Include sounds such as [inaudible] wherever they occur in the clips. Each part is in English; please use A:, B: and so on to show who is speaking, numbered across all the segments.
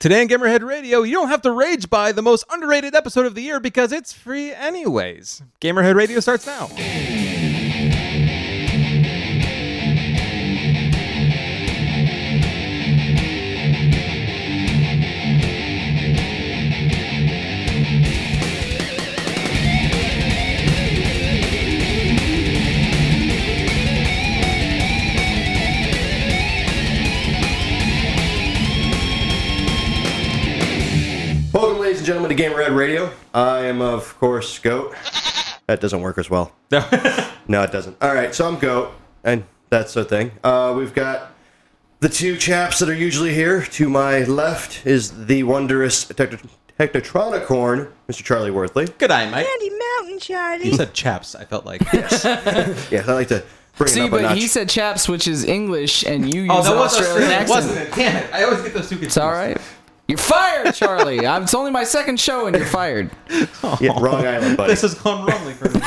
A: Today on Gamerhead Radio, you don't have to rage by the most underrated episode of the year because it's free anyways. Gamerhead Radio starts now.
B: Gentlemen, to Gamerhead Radio. I am, of course, Goat. That doesn't work as well. No, [laughs] no, it doesn't. All right, so I'm Goat, and that's the thing. Uh, we've got the two chaps that are usually here. To my left is the wondrous Techno- Technotronicorn, Mr. Charlie Worthley.
A: Good eye, Mike.
C: Candy Mountain, Charlie.
A: You said chaps, I felt like. [laughs]
B: Yes, I like to bring it
D: See,
B: up a
D: but
B: notch.
D: he said chaps, which is English, and you use
A: oh, that
D: an
A: was
D: Australian
A: Australian,
D: accent.
A: wasn't it? Damn it. I always get those two confused.
D: It's all right. You're fired, Charlie. [laughs] I'm, it's only my second show, and you're fired. [laughs]
B: yeah, wrong island, [laughs] buddy.
A: This has gone wrongly for me.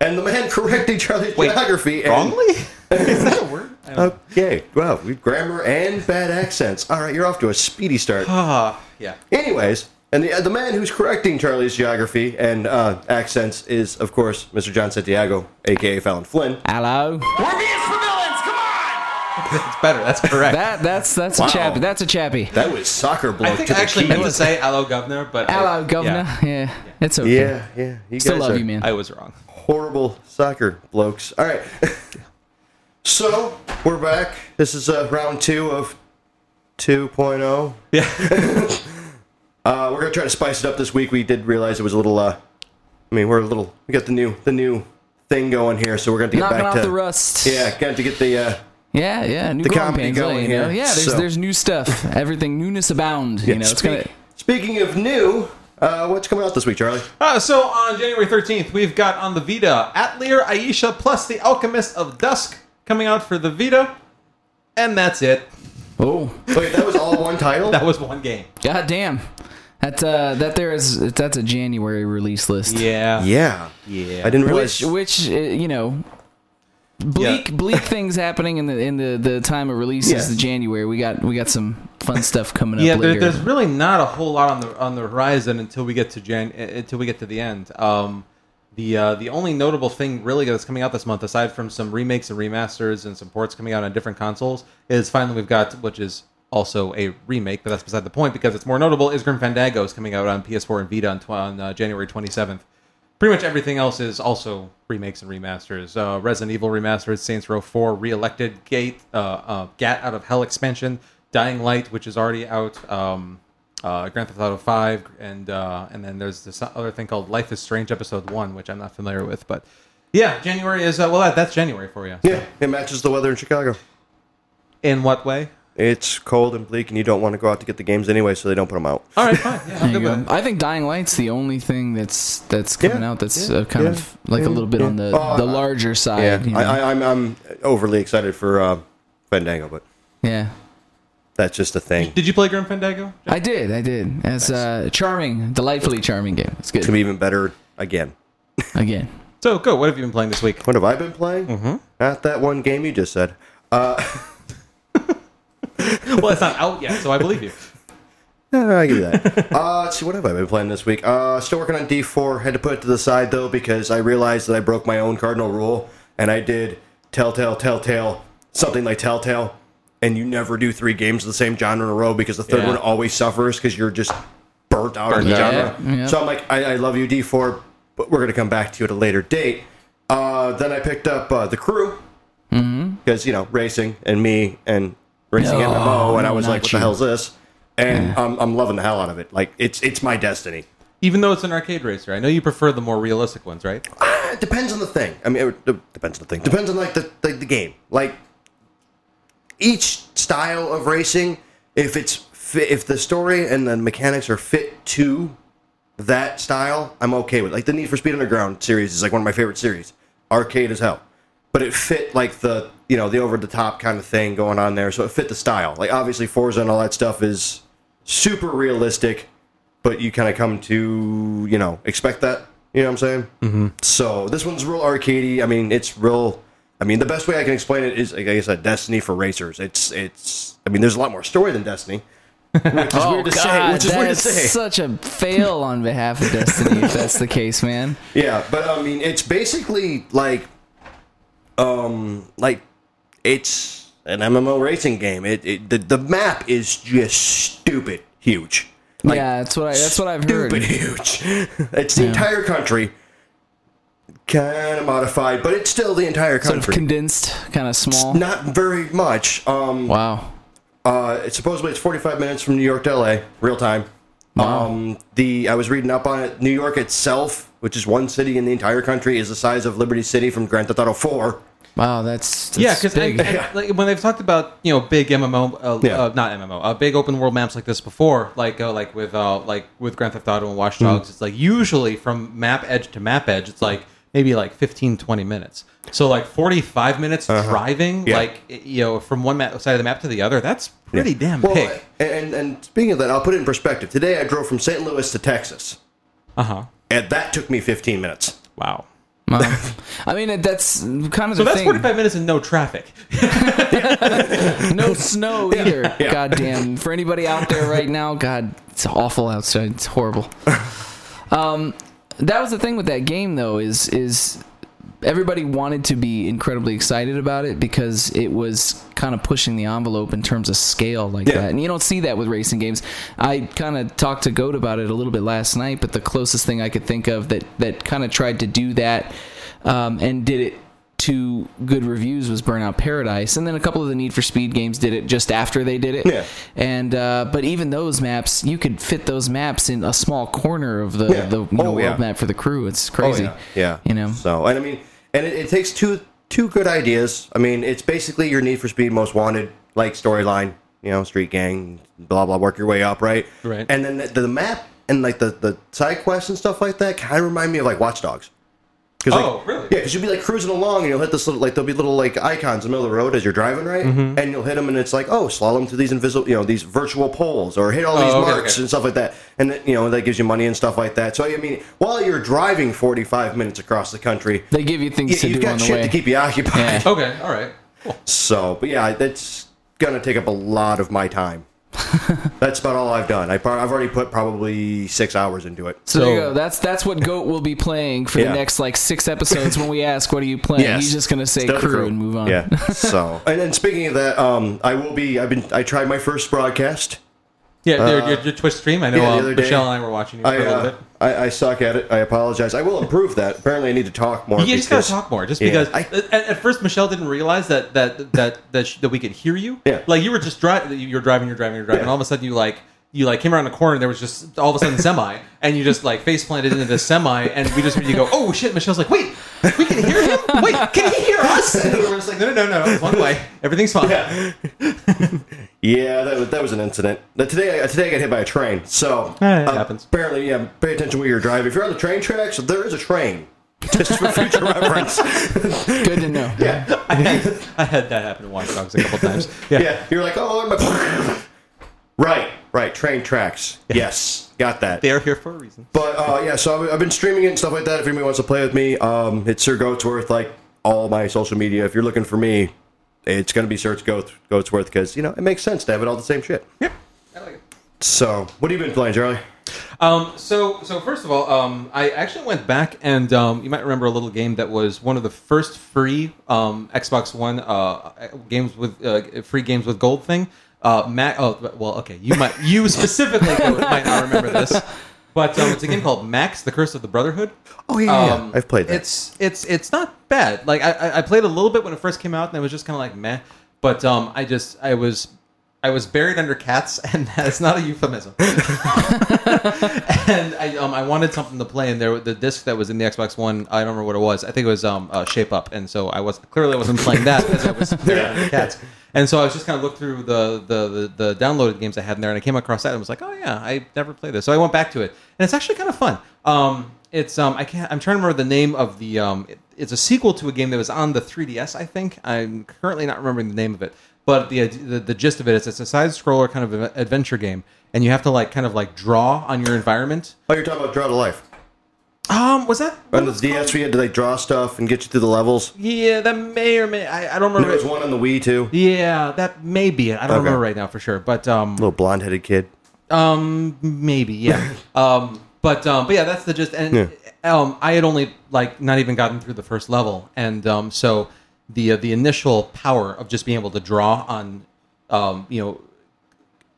B: and the man correcting Charlie's
A: Wait,
B: geography. And,
A: wrongly? Is that a word? I don't
B: Okay, well, we grammar and bad accents. All right, you're off to a speedy start. [sighs]
A: Ah, yeah.
B: Anyways, and the, uh, the man who's correcting Charlie's geography and uh, accents is, of course, Mr. John Santiago, aka Fallon Flynn.
D: Hello.
A: It's better. That's correct.
D: That that's that's
B: Wow.
D: a chappy. That's a chappy.
B: That was soccer bloke
A: I think
B: to
A: I actually
B: key.
A: meant to say hello, governor, but I-
D: Hello, governor.
A: yeah,
D: Yeah, it's okay.
B: Yeah, yeah. You
D: Still
B: guys
D: love
B: are
D: you, man.
A: I was wrong.
B: Horrible soccer blokes. All right. [laughs] so, we're back. This is uh, round two of 2.0.
A: Yeah. [laughs]
B: Uh, we're gonna try to spice it up this week. We did realize it was a little. Uh, I mean, we're a little. We got the new the new thing going here, so we're gonna to get
D: Knocking
B: back
D: off
B: to
D: the rust.
B: Yeah, got to get the. Uh,
D: yeah, yeah. New
B: The
D: growing
B: comedy
D: pains, let
B: going
D: you know.
B: here,
D: Yeah, there's
B: so-
D: there's new stuff. Everything newness abound. you know, it's
B: speak-
D: gonna.
B: Speaking of new, uh, what's coming out this week, Charlie?
A: Uh, so on January 13th, we've got on the Vita Atelier Ayesha plus The Alchemist of Dusk coming out for the Vita. And that's it.
D: Oh,
B: Wait, that was all one title. [laughs]
A: That was one game.
D: god damn. That uh, that there is that's a January release list.
A: Yeah.
B: yeah,
A: Yeah.
B: I didn't realize.
D: which which uh, you know bleak
A: Yeah.
D: bleak things happening in the in the, the time of release
B: Yeah.
D: is the January. We got we got some fun [laughs] stuff coming up
A: Yeah, there, there's really not a whole lot on the on the horizon until we get to Jan uh, until we get to the end. Um, the uh, the only notable thing really that's coming out this month, aside from some remakes and remasters and some ports coming out on different consoles, is finally we've got which is also a remake, but that's beside the point because it's more notable. Is Grim Fandango is coming out on PS4 and Vita on, tw- on uh, January 27th. Pretty much everything else is also remakes and remasters. Uh, Resident Evil remastered, Saints Row 4 re-elected, Gate, uh, uh, Gat Out of Hell expansion, Dying Light, which is already out, um, uh, Grand Theft Auto 5, and uh, and then there's this other thing called Life is Strange Episode 1, which I'm not familiar with. But yeah, January is, uh, well, that, that's January for you.
B: yeah, it matches the weather in Chicago.
A: In what way?
B: It's cold and bleak, and you don't want to go out to get the games anyway, so they don't put them out.
A: All right, fine. Yeah, I'm
D: There
A: good
D: you
A: with
D: go. I think Dying Light's the only thing that's that's coming
B: Yeah,
D: out that's
B: yeah,
D: uh, kind
B: yeah,
D: of like
B: yeah,
D: a little bit
B: yeah.
D: on the
B: Oh,
D: the
B: I-
D: larger side.
B: Yeah,
D: you know?
B: I, I, I'm I'm overly excited for uh, Fandango, but
D: yeah.
B: that's just a thing.
A: Did you play Grim Fandango?
D: I did, I did. It's a charming, delightfully charming game. It's
B: It's gonna be even better again.
D: Again,
A: So, go. What have you been playing this week?
B: What have I been playing? Mm-hmm. Not that one game you just said. [laughs] [laughs]
A: well, it's not out yet, so I believe you. [laughs]
B: Yeah, I give you that. [laughs] uh, let's see, what have I been playing this week? Uh, still working on D4. Had to put it to the side though because I realized that I broke my own cardinal rule, and I did Telltale, Telltale, something like Telltale, and you never do three games of the same genre in a row because the third
A: Yeah.
B: one always suffers because you're just burnt out on the
D: out.
B: genre.
D: Yeah, yeah.
B: So I'm like, I, I love you, D4, but we're gonna come back to you at a later date. Uh, then I picked up uh, the crew because you know racing and me and racing.
D: No,
B: MMO, and I was
D: not
B: like, what
D: you.
B: the hell's this? And I'm, I'm loving the hell out of it. Like it's it's my destiny.
A: Even though it's an arcade racer, I know you prefer the more realistic ones, right?
B: Uh, it depends on the thing. I mean, it, it depends on the thing. Depends on like the, the the game. Like each style of racing, if it's fit, if the story and the mechanics are fit to that style, I'm okay with. Like the Need for Speed Underground series is like one of my favorite series. Arcade as hell, but it fit like the you know the over the top kind of thing going on there, so it fit the style. Like obviously Forza and all that stuff is super realistic, but you kind of come to you know expect that. You know what I'm saying? Mm-hmm. So this one's real arcadey. I mean, it's real. I mean, the best way I can explain it is, like I said, Destiny for racers. It's it's. I mean, there's a lot more story than Destiny, which is [laughs]
D: Oh
B: weird to say.
D: God,
B: Which is weird to
D: that's
B: say.
D: such a fail on behalf of Destiny if that's the case, man. [laughs]
B: Yeah, but I mean, it's basically like, um, like it's an MMO racing game. It, it the the map is just stupid huge. Like,
D: yeah, that's what I, that's what I've heard.
B: Stupid huge. [laughs] it's the entire country, kind of modified, but it's still the entire country.
D: Sort of condensed, kind of small.
B: Not very much. Um,
D: Wow.
B: Uh, it's supposedly it's 45 minutes from New York to LA, real time. Wow. Um, the I was reading up on it. New York itself, which is one city in the entire country, is the size of Liberty City from Grand Theft Auto 4.
D: Wow, that's, that's
A: Yeah, because [laughs] like, when they've talked about you know big MMO, uh,
B: Yeah.
A: uh, not MMO, uh, big open world maps like this before, like uh, like with uh, like with Grand Theft Auto and Watch
B: Hmm.
A: Dogs, it's like usually from map edge to map edge, it's like maybe like 15, 20 minutes. So like forty five minutes driving,
B: Uh-huh. Yeah.
A: like you know from one map, side of the map to the other, that's pretty damn
B: Well,
A: big.
B: and and speaking of that, I'll put it in perspective. Today I drove from St. Louis to Texas,
A: Uh huh.
B: And that took me 15 minutes.
A: Wow.
D: Wow. [laughs] I mean, that's kind of
A: So
D: the
A: that's
D: thing.
A: forty five minutes and no traffic. [laughs]
D: No snow [laughs] either.
B: yeah.
D: God damn. For anybody out there right now, God, it's awful outside. It's horrible. Um, that was the thing with that game, though, is is everybody wanted to be incredibly excited about it because it was kind of pushing the envelope in terms of scale like
B: Yeah.
D: that. And you don't see that with racing games. I kind of talked to Goat about it a little bit last night, but the closest thing I could think of that that kind of tried to do that um, and did it to good reviews was Burnout Paradise, and then a couple of the Need for Speed games did it just after they did it.
B: Yeah.
D: And uh, but even those maps, you could fit those maps in a small corner of the
B: Yeah.
D: the you know,
B: Oh, yeah.
D: world map for the crew. It's crazy.
B: Oh, yeah. yeah.
D: You know.
B: So, and I mean, and it, it takes two two good ideas. I mean, it's basically your Need for Speed Most Wanted like storyline. You know, street gang, blah blah. Work your way up, right?
A: Right.
B: And then the, the map and like the the side quests and stuff like that kind of remind me of like Watch Dogs. 'Cause, like,
A: Oh, really?
B: Yeah, because you'll be like cruising along and you'll hit this little like there'll be little like icons in the middle of the road as you're driving, right?
A: Mm-hmm.
B: And you'll hit them and it's like, oh, slalom through these invisible, you know, these virtual poles or hit all these
A: Oh, okay,
B: marks
A: okay.
B: and stuff like that. And you know that gives you money and stuff like that. So I mean, while you're driving 45 minutes across the country,
D: They give you things
B: you,
D: to
B: you've
D: do on
B: got
D: the
B: shit
D: way.
B: to keep you occupied.
D: Yeah.
A: Okay. All right. Cool.
B: So, but yeah, that's gonna take up a lot of my time. [laughs] that's about all I've done. I pro- I've already put probably six hours into it.
D: So, there you go. That's that's what Goat will be playing for
B: Yeah.
D: the next like six episodes. when we ask, "What are you playing?"
B: Yes.
D: He's just gonna say
B: Still the
D: crew, and move on.
B: Yeah. So, [laughs] and then speaking of that, um, I will be. I've been. I tried my first broadcast.
A: Yeah, your, your, your Twitch stream. I know
B: yeah,
A: uh, Michelle and I were watching it for
B: I,
A: a little
B: uh,
A: bit.
B: I I suck at it. I apologize. I will improve that. Apparently, I need to talk more.
A: You just gotta talk more, just
B: Yeah,
A: because.
B: I-
A: at, at first, Michelle didn't realize that that that that, sh- that we could hear you.
B: Yeah.
A: Like you were just driving. You're driving. You're driving. You're driving.
B: Yeah.
A: And all of a sudden, you like you like came around the corner. and There was just all of a sudden semi, and you just like face planted into the semi, and we just heard you go, "Oh shit!" Michelle's like, "Wait, we can hear him. Wait, can he hear us?" And we we're just like, "No, no, no, no. It's one way. Everything's fine."
B: Yeah. [laughs] Yeah, that was, that was an incident. But today, I- today I got hit by a train. So
A: Eh, it
B: uh,
A: happens.
B: Apparently, yeah. Pay attention where you're driving. If you're on the train tracks, there is a train. Just for future reference. [laughs]
D: Good to know.
B: Yeah,
A: I had, I had that happen in Watch Dogs a couple times. [laughs] Yeah.
B: yeah. You're like, oh, my. right, right. Train tracks. Yes, got that.
A: They are here for a reason.
B: But uh, yeah, so I've- I've been streaming it and stuff like that. If anybody wants to play with me, um, it's Sir Goatsworth. Like all my social media. If you're looking for me, it's gonna be Search Goat Goatsworth because you know it makes sense to have it all the same shit.
A: Yep. I like it.
B: So, what have you been playing, Charlie?
A: Um, so, so first of all, um, I actually went back and um, you might remember a little game that was one of the first free um, Xbox One uh, games with uh, free games with gold thing. Uh, Mac. Oh, well, okay. You might you [laughs] specifically might not remember this, but um, it's a game called Max: The Curse of the Brotherhood.
B: Oh yeah, yeah,
A: Um,
B: I've played that.
A: It's it's it's not bad. Like I, I- I played a little bit when it first came out, and I was just kind of like meh. But um, I just I was I was buried under cats, [laughs] and that's not a euphemism. [laughs] and I um I wanted something to play, and there the disc that was in the Xbox One, I don't remember what it was. I think it was um uh, Shape Up, and so I was clearly I wasn't playing that because I was [laughs] buried under cats. And so I was just kind of looked through the, the, the, the downloaded games I had in there, and I came across that and was like, oh yeah, I never played this. So I went back to it, and it's actually kind of fun. Um, it's um, I can't. I'm trying to remember the name of the. Um, it- it's a sequel to a game that was on the 3DS, I think. I'm currently not remembering the name of it, but the the, the gist of it is it's a side scroller kind of adventure game, and you have to like kind of like draw on your environment.
B: oh, you're talking about Drawn to Life.
A: Um, was that
B: On the
A: called?
B: DS, we had to like draw stuff and get you through the levels.
A: Yeah, that may or may I, I don't remember.
B: There was one on the Wii too.
A: Yeah, that may be it. I don't
B: Okay.
A: remember right now for sure, but um,
B: Little blonde-headed kid.
A: Um, maybe, yeah. [laughs] um, but um, but yeah, that's the gist. And
B: Yeah.
A: um, I had only like not even gotten through the first level, and um, so the uh, the initial power of just being able to draw on, um, you know.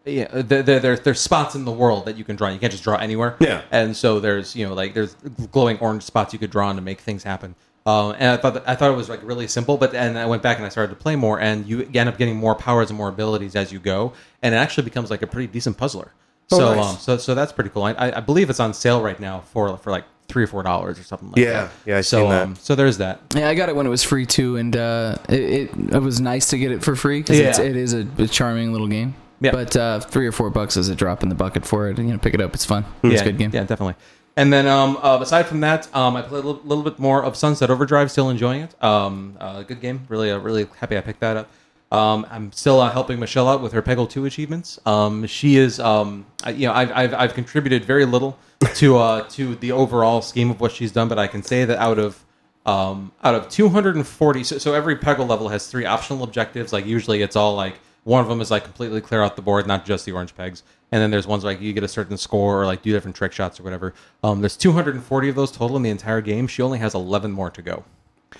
A: Yeah, there, there, there, there's spots in the world that you can draw. You can't just draw anywhere.
B: Yeah.
A: and so there's you know like there's glowing orange spots you could draw on to make things happen. Um, and I thought that, I thought it was like really simple, but then I went back and I started to play more, and you end up getting more powers and more abilities as you go, and it actually becomes like a pretty decent puzzler.
B: Oh,
A: so
B: nice.
A: um, so so that's pretty cool. I, I I believe it's on sale right now for for like three or four dollars or something like
B: Yeah,
A: that.
B: yeah, I've
A: so
B: that.
A: um so there's that.
D: Yeah, I got it when it was free too, and uh, it, it it was nice to get it for free because
A: Yeah.
D: it is a, a charming little game.
A: Yeah.
D: But uh, three or four bucks is a drop in the bucket for it. You know, pick it up; it's fun. It's
A: yeah,
D: a good game.
A: Yeah, definitely. And then um, uh, aside from that, um, I played a little, little bit more of Sunset Overdrive. Still enjoying it. Um, uh, good game. Really, uh, really happy I picked that up. Um, I'm still uh, helping Michelle out with her Peggle 2 achievements. Um, she is, um, I, you know, I've, I've, I've contributed very little [laughs] to uh, to the overall scheme of what she's done, but I can say that out of um, out of 240, so, so every Peggle level has three optional objectives. Like usually, it's all like one of them is like completely clear out the board, not just the orange pegs. And then there's ones like you get a certain score or like do different trick shots or whatever. Um, there's 240 of those total in the entire game. She only has 11 more to go.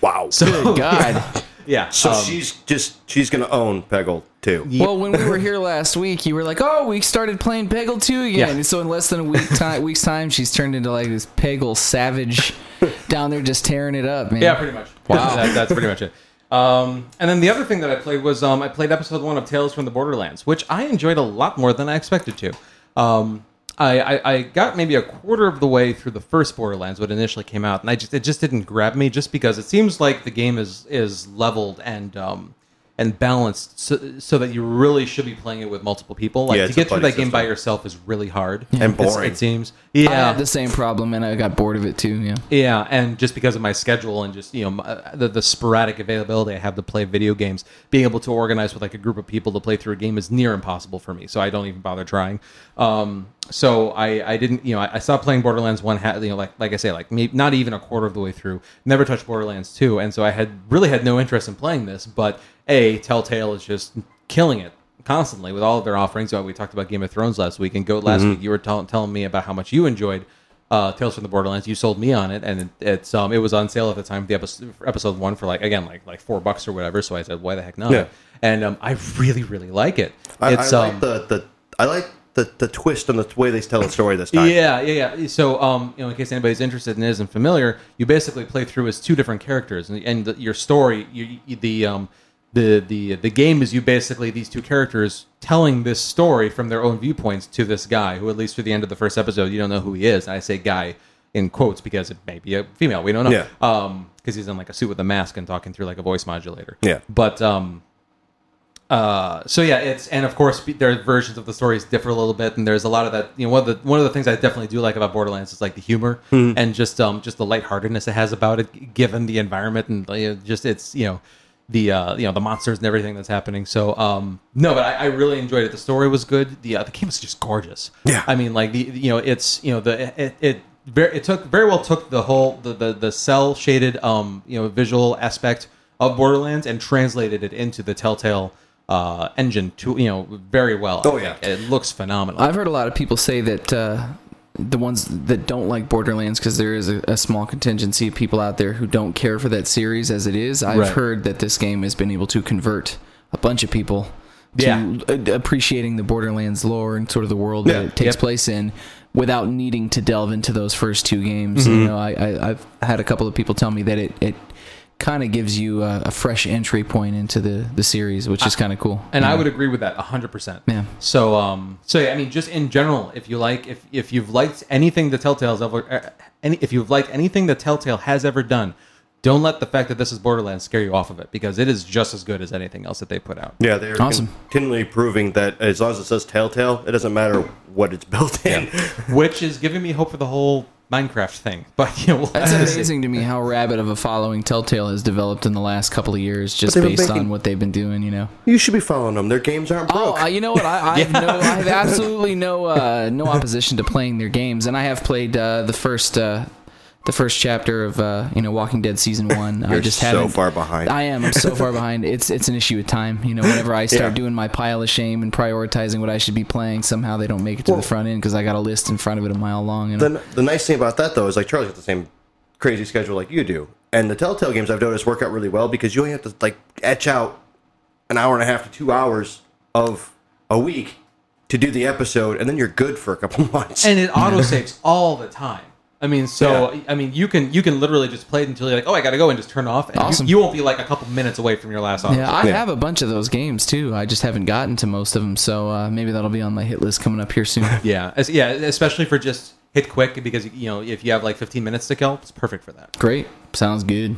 B: Wow.
A: So
D: Good God. [laughs]
A: yeah,
B: So
A: um,
B: she's just she's gonna own Peggle too.
D: Well, when we were here last week, you were like, "Oh, we started playing Peggle 2 again."
A: Yeah.
D: And so in less than a week time, week's time, she's turned into like this Peggle savage [laughs] down there, just tearing it up, man.
A: Yeah, pretty much.
D: Wow.
A: that, that's pretty much it. Um, and then the other thing that I played was um, I played episode one of Tales from the Borderlands, which I enjoyed a lot more than I expected to. Um, I, I, got maybe a quarter of the way through the first Borderlands when it initially came out, and I just it just didn't grab me, just because it seems like the game is is leveled and um, and balanced so, so that you really should be playing it with multiple people. Like
B: Yeah,
A: to
B: it's a
A: get through
B: buddy
A: that game by
B: system.
A: yourself is really hard
B: And
A: It's-
B: boring.
A: It seems.
D: I
A: Yeah,
D: had the same problem, and I got bored of it too. Yeah.
A: yeah, and just because of my schedule and just you know my- the, the sporadic availability I have to play video games, being able to organize with like a group of people to play through a game is near impossible for me. So I don't even bother trying. Um, so I, I didn't you know I, I stopped playing Borderlands one ha- you know like like I say like maybe not even a quarter of the way through. Never touched Borderlands two, and so I had really had no interest in playing this. But a Telltale is just killing it constantly with all of their offerings. Uh, We talked about Game of Thrones last week, and Goat last week you were tell- telling me about how much you enjoyed uh, Tales from the Borderlands. You sold me on it, and it, it's um it was on sale at the time. The episode episode one for like again like like four bucks or whatever. So I said, why the heck not?
B: Yeah.
A: And um, I really really like it.
B: I,
A: it's
B: I like
A: um
B: the, the I like the, the twist and the way they tell the story this time.
A: yeah, yeah, yeah. So, um, you know, in case anybody's interested and isn't familiar, you basically play through as two different characters, and, and the, your story, you, you, the um, the the the game is you basically these two characters telling this story from their own viewpoints to this guy, who at least through the end of the first episode, you don't know who he is. I say guy in quotes because it may be a female. We don't know.
B: Yeah.
A: Um, because he's in like a suit with a mask and talking through like a voice modulator.
B: Yeah.
A: But um, uh, so yeah, it's and of course their versions of the stories differ a little bit, and there's a lot of that. You know, one of the one of the things I definitely do like about Borderlands is like the humor and just um just the lightheartedness it has about it, given the environment and uh, just it's you know the uh you know the monsters and everything that's happening. So um no, but I, I really enjoyed it. The story was good. The uh, the game was just gorgeous.
B: Yeah.
A: I mean like the you know it's you know the it. it very, it took very well took the whole the the, the cell shaded um you know visual aspect of Borderlands and translated it into the Telltale uh, engine to you know very well.
B: Oh, yeah.
A: it looks phenomenal.
D: I've heard a lot of people say that uh, the ones that don't like Borderlands, because there is a, a small contingency of people out there who don't care for that series as it is. I've
A: Right.
D: heard that this game has been able to convert a bunch of people to
A: Yeah.
D: uh, appreciating the Borderlands lore and sort of the world that it takes
A: Yep.
D: place in. Without needing to delve into those first two games,
A: Mm-hmm.
D: you know, I, I, I've had a couple of people tell me that it, it kind of gives you a, a fresh entry point into the, the series, which is kind of cool.
A: and I would agree with that hundred percent.
D: Yeah.
A: So um so yeah, I mean just in general, if you like if if you've liked anything the Telltale's ever uh, any if you've liked anything the Telltale has ever done, don't let the fact that this is Borderlands scare you off of it because it is just as good as anything else that they put out.
B: Yeah, they're
D: Awesome.
B: continually proving that as long as it says Telltale, it doesn't matter what it's [laughs] built in.
A: Which is giving me hope for the whole Minecraft thing. But [laughs] you know, we'll
D: That's
A: have to see.
D: amazing to me how rabid of a following Telltale has developed in the last couple of years, just based
B: making-
D: on what they've been doing. You know.
B: You should be following them. Their games aren't
D: Oh,
B: broke.
D: uh, you know what? I, I [laughs] have no, I have absolutely no, uh, no opposition to playing their games, and I have played uh, the first uh, the first chapter of uh, you know Walking Dead season [laughs] one. I
B: You're
D: just
B: so
D: haven't.
B: far behind.
D: I am. I'm so far [laughs] behind. It's it's an issue with time. You know, whenever I start
B: Yeah.
D: doing my pile of shame and prioritizing what I should be playing, somehow they don't make it to
B: Well-
D: the front end because I got a list in front of it a mile long. You know?
B: the, the nice thing about that though is like Charlie's got the same crazy schedule like you do, and the Telltale games I've noticed work out really well because you only have to like etch out an hour and a half to two hours of a week to do the episode, and then you're good for a couple [laughs] months.
A: and it autosaves all the time. I mean, so
B: Yeah.
A: I mean, you can you can literally just play it until you're like, oh, I gotta go, and just turn off. And
D: Awesome.
A: you, won't be like a couple minutes away from your last auto.
D: yeah, I
B: Yeah.
D: have a bunch of those games too. I just haven't gotten to most of them, so uh, maybe that'll be on my hit list coming up here soon. [laughs]
A: yeah, As- yeah, especially for just hit quick because you know if you have like 15 minutes to kill, it's perfect for that.
D: Great, sounds good.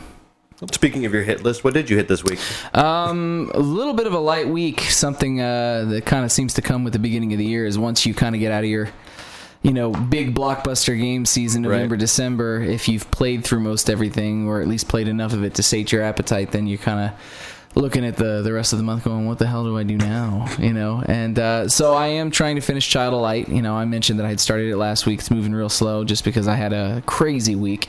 B: Speaking of your hit list, what did you hit this week?
D: Um, a little bit of a light week. Something uh, that kind of seems to come with the beginning of the year is once you kind of get out of your, you know, big blockbuster game season, November,
A: Right.
D: December. If you've played through most everything, or at least played enough of it to sate your appetite, then you're kind of looking at the the rest of the month, going, "What the hell do I do now?" You know. And uh, so I am trying to finish Child of Light. You know, I mentioned that I had started it last week. It's moving real slow, just because I had a crazy week.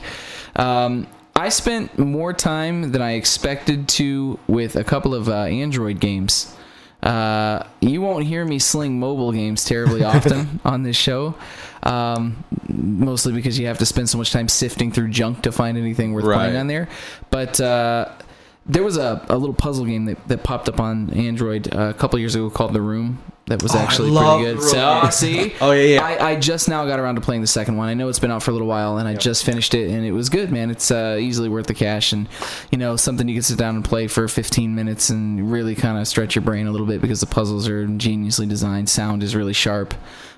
D: Um, I spent more time than I expected to with a couple of uh, Android games. Uh, you won't hear me sling mobile games terribly often [laughs] on this show, um, mostly because you have to spend so much time sifting through junk to find anything worth
A: Right.
D: playing on there. But uh, there was a, a little puzzle game that, that popped up on Android uh, a couple years ago called The Room. That was
A: Oh,
D: actually pretty good. So, oh, see, [laughs]
A: Oh, yeah, yeah.
D: I, I just now got around to playing the second one. I know it's been out for a little while, and I just finished it, and it was good, man. It's uh, easily worth the cash, and you know something you can sit down and play for 15 minutes and really kind of stretch your brain a little bit because the puzzles are ingeniously designed. Sound is really sharp.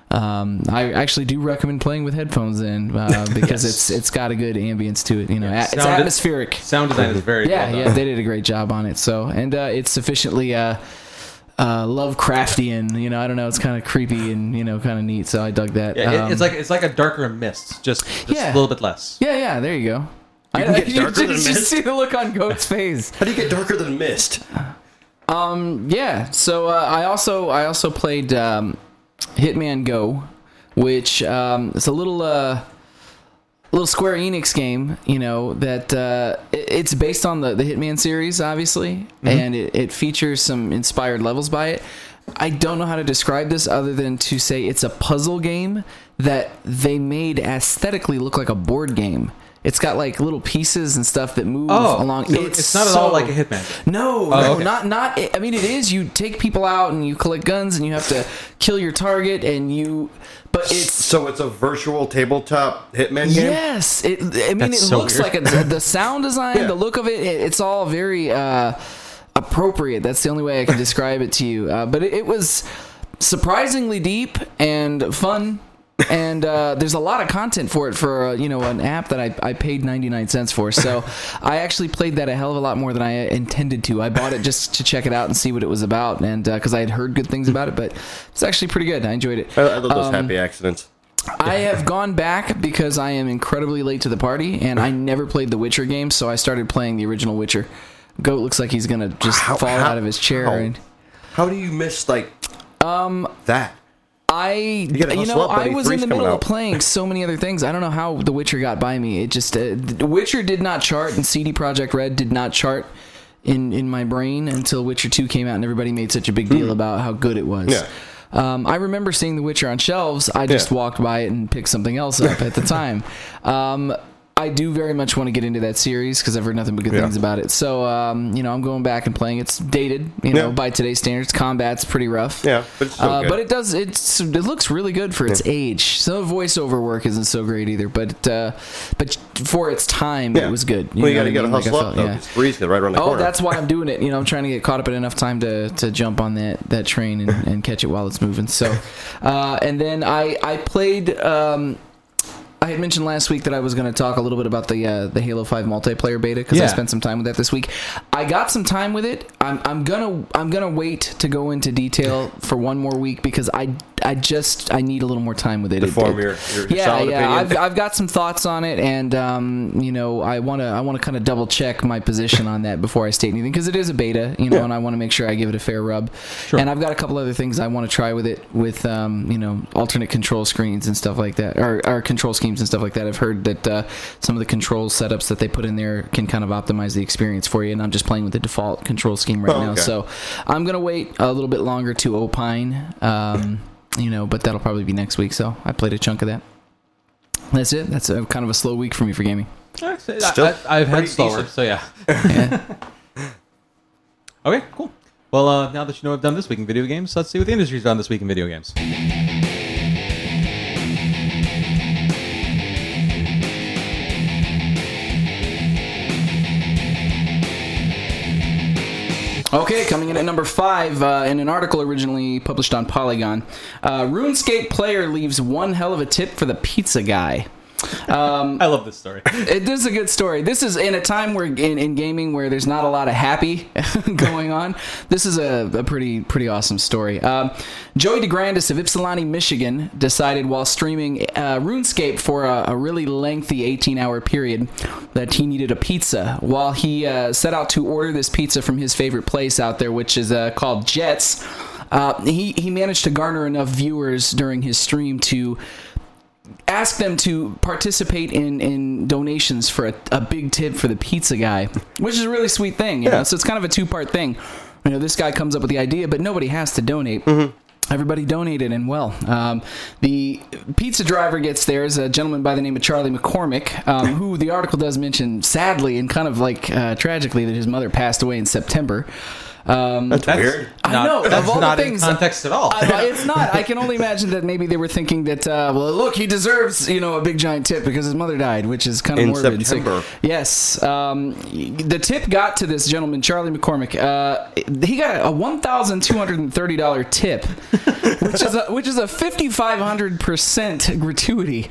D: Um, I actually do recommend playing with headphones in uh, [laughs] because it's it's got a good ambience to it. You know,
A: Yeah,
D: it's
A: sound-
D: atmospheric.
A: Sound design is very
D: Yeah,
A: well
D: yeah, they did a great job on it. So, and uh, it's sufficiently uh, uh, Lovecraftian. You know, I don't know, it's kind of creepy and you know, kind of neat. So I dug that.
A: Yeah, it-
D: Um,
A: it's like it's like a darker Myst, just, just
D: Yeah.
A: a little bit less.
D: yeah, yeah. There you go. I
B: can get [laughs]
D: you
B: darker
D: just,
B: than
D: just
B: Myst.
D: see the look on Goat's face.
B: How do you get darker than Myst?
D: Yeah. So uh, I also I also played um, Hitman Go, which um, it's a little uh, little Square Enix game. You know that uh, it- it's based on the the Hitman series, obviously, and it, it features some inspired levels by it. I don't know how to describe this other than to say it's a puzzle game that they made aesthetically look like a board game. It's got like little pieces and stuff that move
A: Oh,
D: along.
A: so it's, not at all like a Hitman.
D: No,
A: Oh,
D: no,
A: okay.
D: not not. I mean, it is. You take people out and you collect guns and you have to kill your target and you. But it's
B: So it's a virtual tabletop Hitman game.
D: yes. It. I mean,
A: That's
D: it
A: so
D: looks
A: weird.
D: like a, the sound design,
B: Yeah.
D: the look of it. it it's all very uh, appropriate. That's the only way I can describe it to you. Uh, but it, it was surprisingly deep and fun. And uh, there's a lot of content for it for uh, you know an app that I, I paid 99 cents for so [laughs] i actually played that a hell of a lot more than i intended to i bought it just to check it out and see what it was about and because i had heard good things about it but it's actually pretty good i enjoyed it
B: I, I love those
D: Um,
B: happy accidents.
D: I have gone back because I am incredibly late to the party, and I never played the Witcher game, so I started playing the original Witcher. Goat looks like he's gonna just
B: How-
D: fall
B: how-
D: out of his chair.
B: how?
D: And
B: How do you miss like um that?
D: I, you,
B: gotta
D: know. I was in the middle of playing so many other things. I don't know how The Witcher got by me. It just uh, The Witcher did not chart, and CD Projekt Red did not chart in in my brain until Witcher Two came out, and everybody made such a big deal about how good it was.
B: Yeah.
D: Um, I remember seeing The Witcher on shelves. I just
B: Yeah.
D: walked by it and picked something else up at the [laughs] time. Um, I do very much want to get into that series because I've heard nothing but good
B: Yeah.
D: things about it. So, um, you know, I'm going back and playing. It's dated, you know,
B: Yeah.
D: by today's standards. Combat's pretty rough.
B: Yeah, but it's
D: Uh,
B: good.
D: but it does. It's it looks really good for its age. Some of the voiceover work isn't so great either, but uh, but for its time,
B: yeah.
D: it was good.
B: well, you gotta
D: what I
B: gotta?
D: Like,
B: hustle up
D: felt-
B: though.
D: yeah.
B: Three's right around the
D: Oh,
B: corner.
D: that's why I'm doing it. You know, I'm [laughs] trying to get caught up in enough time to, to jump on that, that train and, and catch it while it's moving. So, [laughs] uh, and then I I played. Um, I had mentioned last week that I was going to talk a little bit about the uh, the Halo Five multiplayer beta because I spent some time with that this week. I got some time with it. I'm, I'm gonna I'm gonna wait to go into detail for one more week because I I just I need a little more time with it.
B: To
D: It-
B: form
D: it-
B: your, your
D: yeah,
B: solid
D: yeah.
B: opinion.
D: I've, I've got some thoughts on it, and um, you know, I want to I want to kind of double check my position on that before I state anything because it is a beta, you know,
B: Yeah.
D: and I want to make sure I give it a fair rub. Sure. And I've got a couple other things I want to try with it, with um, you know, alternate control screens and stuff like that, or, or control schemes and stuff like that. I've heard that uh, some of the control setups that they put in there can kind of optimize the experience for you, and I'm just playing with the default control scheme right
B: Oh,
D: now.
B: okay.
D: So I'm gonna wait a little bit longer to opine. Um, you know, but that'll probably be next week. So I played a chunk of that. That's it. That's a kind of a slow week for me for gaming.
A: Actually,
B: Still
A: I, have had slower,
B: decent.
A: so yeah.
D: Yeah. [laughs] [laughs]
A: Okay, cool. Well, uh, now that you know what I've done this week in video games, let's see what the industry's done this week in video games.
D: Okay, coming in at number five uh, in an article originally published on Polygon, uh, RuneScape player leaves one hell of a tip for the pizza guy.
A: I love this story. [laughs]
D: It, this is a good story. This is in a time where in, in gaming where there's not a lot of happy [laughs] going on. This is a, a pretty pretty awesome story. Um, Joey DeGrandis of Ypsilanti, Michigan, decided while streaming uh, RuneScape for a, a really lengthy 18-hour period that he needed a pizza. While he uh, set out to order this pizza from his favorite place out there, which is uh, called Jets. Uh, he, he managed to garner enough viewers during his stream to ask them to participate in, in donations for a, a big tip for the pizza guy, which is a really sweet thing. You know,
B: Yeah.
D: so it's kind of a two part thing. You know, this guy comes up with the idea, but nobody has to donate. Everybody donated and well. Um, the pizza driver gets there is a gentleman by the name of Charlie McCormick, um, who the article does mention sadly and kind of like uh, tragically that his mother passed away in September. Um,
B: That's,
A: That's
B: weird.
D: I
A: not,
D: know, of
A: That's
D: all the things-
A: in context at all.
D: I- it's not. I can only [laughs] imagine that maybe they were thinking that, uh, well, look, he deserves, you know, a big giant tip because his mother died, which is kind of
B: In
D: morbid. So-
B: September.
D: yes. Um, the tip got to this gentleman, Charlie McCormick. Uh, he got a one thousand two hundred and thirty dollar tip, which is a, which is a fifty five hundred percent gratuity.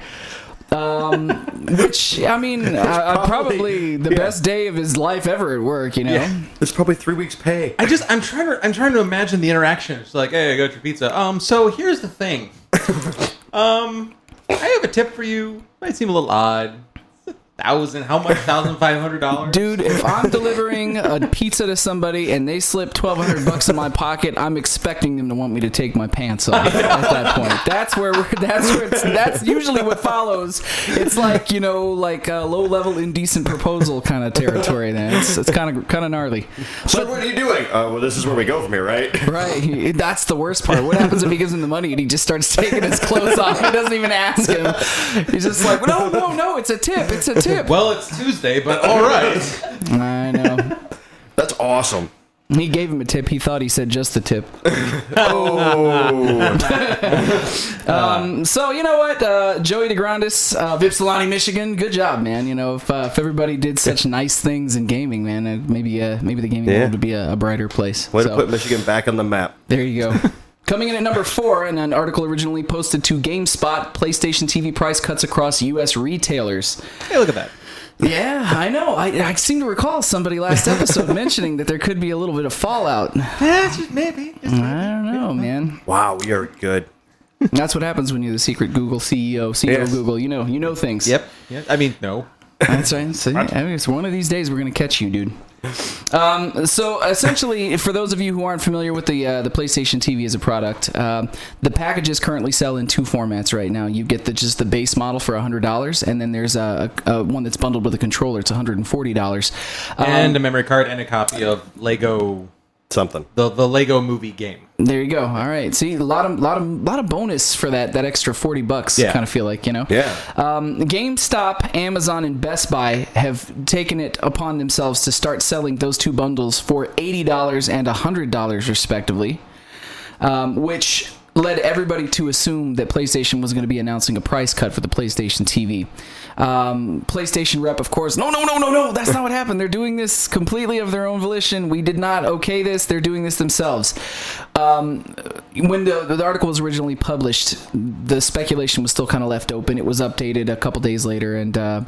D: Um, which I mean, uh, probably,
B: probably-
D: the
B: yeah.
D: best day of his life ever at work. You know.
B: It's probably three weeks' pay.
A: I just I'm trying to I'm trying to imagine the interaction. It's like, hey, I got your pizza. Um, so here's the thing. [laughs] um, I have a tip for you. Might seem a little odd. It's a thousand. How much? Thousand five hundred dollars. [laughs]
D: Dude, if I'm delivering a pizza to somebody and they slip twelve hundred bucks in my pocket, I'm expecting them to want me to take my pants off at that point. That's where we're. That's where. It's, that's usually what follows. It's like you know, like a low level indecent proposal kind of territory. Then it's it's kind of kind of gnarly.
B: So what are you doing? Uh, well, this is where we go from here, right? [laughs]
D: Right. He- That's the worst part. What happens if he gives him the money and he just starts taking his clothes off? He doesn't even ask him. He's just like, no, no, no. It's a tip. It's a tip.
A: Well, it's Tuesday, but all [laughs] right.
D: I know.
B: That's awesome.
D: He gave him a tip. He thought he said just the tip. [laughs]
B: Oh, [laughs]
D: Um, so you know what, uh, Joey DeGrandis of Ypsilanti, Michigan. Good job, man. You know, if, uh, if everybody did such nice things in gaming, man, uh, maybe uh, maybe the gaming
B: Yeah.
D: world would be a, a brighter place.
B: way
D: So,
B: to put Michigan back on the map.
D: there you go. Coming in at number four, in an article originally posted to GameSpot, PlayStation TV price cuts across U.S. retailers.
A: Hey, look at that.
D: Yeah, I know. I, I seem to recall somebody last episode [laughs] mentioning that there could be a little bit of fallout.
A: Yeah, maybe.
D: I don't know, man.
B: Wow, you're good.
D: That's what happens when you're the secret Google CEO, CEO
B: Yes.
D: Google. You know, you know things.
A: Yep. Yeah. I mean, no.
D: That's right. So, yeah, I mean, it's one of these days we're gonna catch you, dude. Um, so essentially, for those of you who aren't familiar with the uh, the PlayStation TV as a product, um, the packages currently sell in two formats right now. You get the just the base model for hundred dollars, and then there's a, a, a one that's bundled with a controller. It's one hundred and forty dollars. Um,
A: and a memory card and a copy of Lego,
B: Something.
A: the the Lego Movie game.
D: there you go. All right. See, a lot of lot of lot of bonus for that that extra forty bucks.
A: Yeah.
D: Kind of feel like you know.
B: Yeah.
D: Um, GameStop, Amazon, and Best Buy have taken it upon themselves to start selling those two bundles for $80 and $100 respectively, um, which led everybody to assume that PlayStation was going to be announcing a price cut for the PlayStation TV. Um, PlayStation rep, of course, no, no, no, no, no, that's not what happened. They're doing this completely of their own volition. We did not okay this. They're doing this themselves. Um, when the, the article was originally published, the speculation was still kind of left open. It was updated a couple days later, and uh,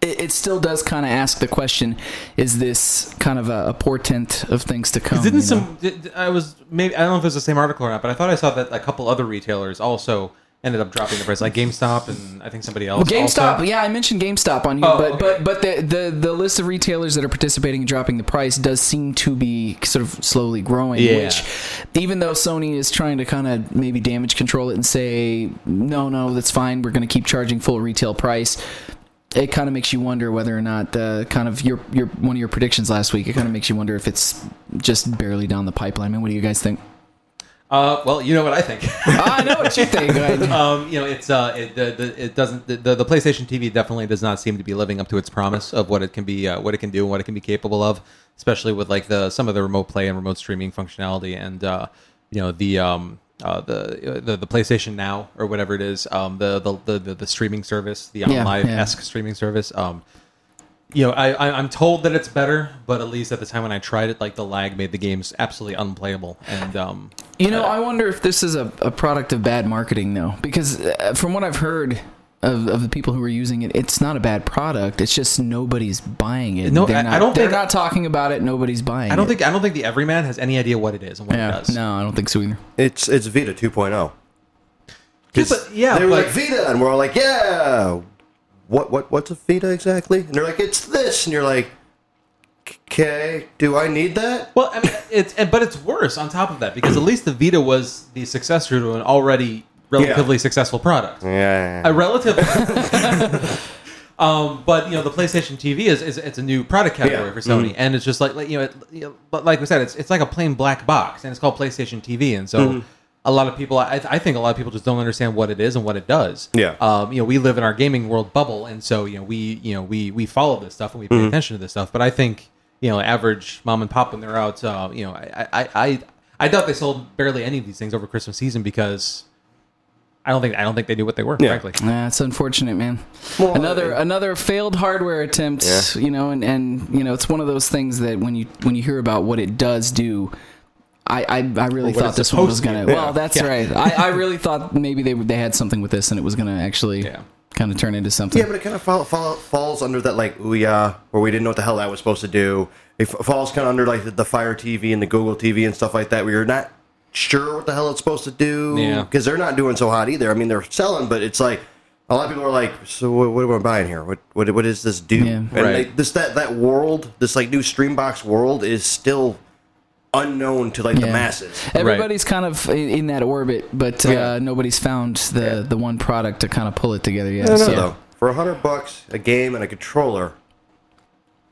D: it, it still does kind of ask the question: Is this kind of a, a portent of things to come?
A: Didn't some? Did, I was maybe I don't know if it was the same article or not, but I thought I saw that a couple other retailers also ended up dropping the price, like GameStop and I think somebody else.
D: Well, GameStop,
A: also.
D: yeah, I mentioned GameStop on here,
A: Oh,
D: but
A: okay.
D: but but the, the the list of retailers that are participating in dropping the price does seem to be sort of slowly growing.
A: Yeah.
D: Which, even though Sony is trying to kind of maybe damage control it and say no, no, that's fine, we're going to keep charging full retail price. It kind of makes you wonder whether or not uh, kind of your your one of your predictions last week. It kind of makes you wonder if it's just barely down the pipeline. I mean, what do you guys think?
A: Uh, well, you know what I think. [laughs]
D: I know what you think. [laughs]
A: Um, you know, it's uh, it, the, the, it doesn't the, the PlayStation TV definitely does not seem to be living up to its promise of what it can be, uh, what it can do, and what it can be capable of, especially with like the some of the remote play and remote streaming functionality, and uh, you know the um. Uh, the, the the PlayStation Now or whatever it is, um, the, the the the streaming service, the
D: Yeah,
A: online
D: yeah.
A: esque streaming service, um, you know, I, I I'm told that it's better, but at least at the time when I tried it, like the lag made the games absolutely unplayable, and um,
D: You know, I wonder if this is a, a product of bad marketing, though, because uh, from what I've heard of, of the people who are using it, it's not a bad product. It's just nobody's buying it.
A: No,
D: they're
A: I-
D: not,
A: I don't
D: They're
A: think-
D: not talking about it. Nobody's buying.
A: I don't
D: it.
A: think I don't think the everyman has any idea what it is and what it
D: Yeah,
A: does.
D: no, I don't think so either.
B: It's it's Vita 2.0.
A: Yeah, but- yeah,
B: they were
A: but-
B: like Vita, and we're all like, yeah. What what what's a Vita exactly? And they're like, it's this, and you're like, okay, do I need that?
A: Well, I mean, it's but it's worse on top of that because at least the Vita was the successor to an already relatively successful product.
B: Yeah.
A: A relative. [laughs] um, but you know, the PlayStation TV is, is it's a new product category
B: Yeah.
A: for Sony, and it's just like like, you know, it, you know, but like we said, it's it's like a plain black box, and it's called PlayStation TV, and so. A lot of people, I, I think, a lot of people just don't understand what it is and what it does.
B: Yeah.
A: Um, you know, we live in our gaming world bubble, and so you know, we, you know, we we follow this stuff and we pay attention to this stuff. But I think, you know, average mom and pop when they're out, uh, you know, I, I, I, I doubt they sold barely any of these things over Christmas season because I don't think I don't think they knew what they were.
B: Yeah.
A: Frankly,
D: Nah, it's unfortunate, man.
B: Well,
D: another
B: I-
D: another failed hardware attempt.
B: Yeah.
D: You know, and and you know, it's one of those things that when you when you hear about what it does do. I, I, I really
A: what
D: thought this one was
A: supposed to
D: gonna. Well, that's
A: Yeah.
D: right. I, I really thought maybe they they had something with this, and it was gonna actually
A: Yeah.
D: Kind of turn into something.
B: Yeah, but it kind of fall, fall, falls under that like Ouya, where we didn't know what the hell that was supposed to do. It falls kind of under like the, the Fire TV and the Google TV and stuff like that, where you're not sure what the hell it's supposed to do.
A: Yeah.
B: because they're not doing so hot either. I mean, they're selling, but it's like a lot of people are like, "So what, what am I buying here? What what what does this do?"
D: Yeah.
B: And
A: Right.
B: they, this that that world, this like new Streambox world, is still unknown to like the masses.
D: Everybody's kind of in, in that orbit, but uh,
B: Yeah.
D: nobody's found the the one product to kind of pull it together yet.
B: I don't
D: so-
B: though. For a hundred bucks, a game and a controller,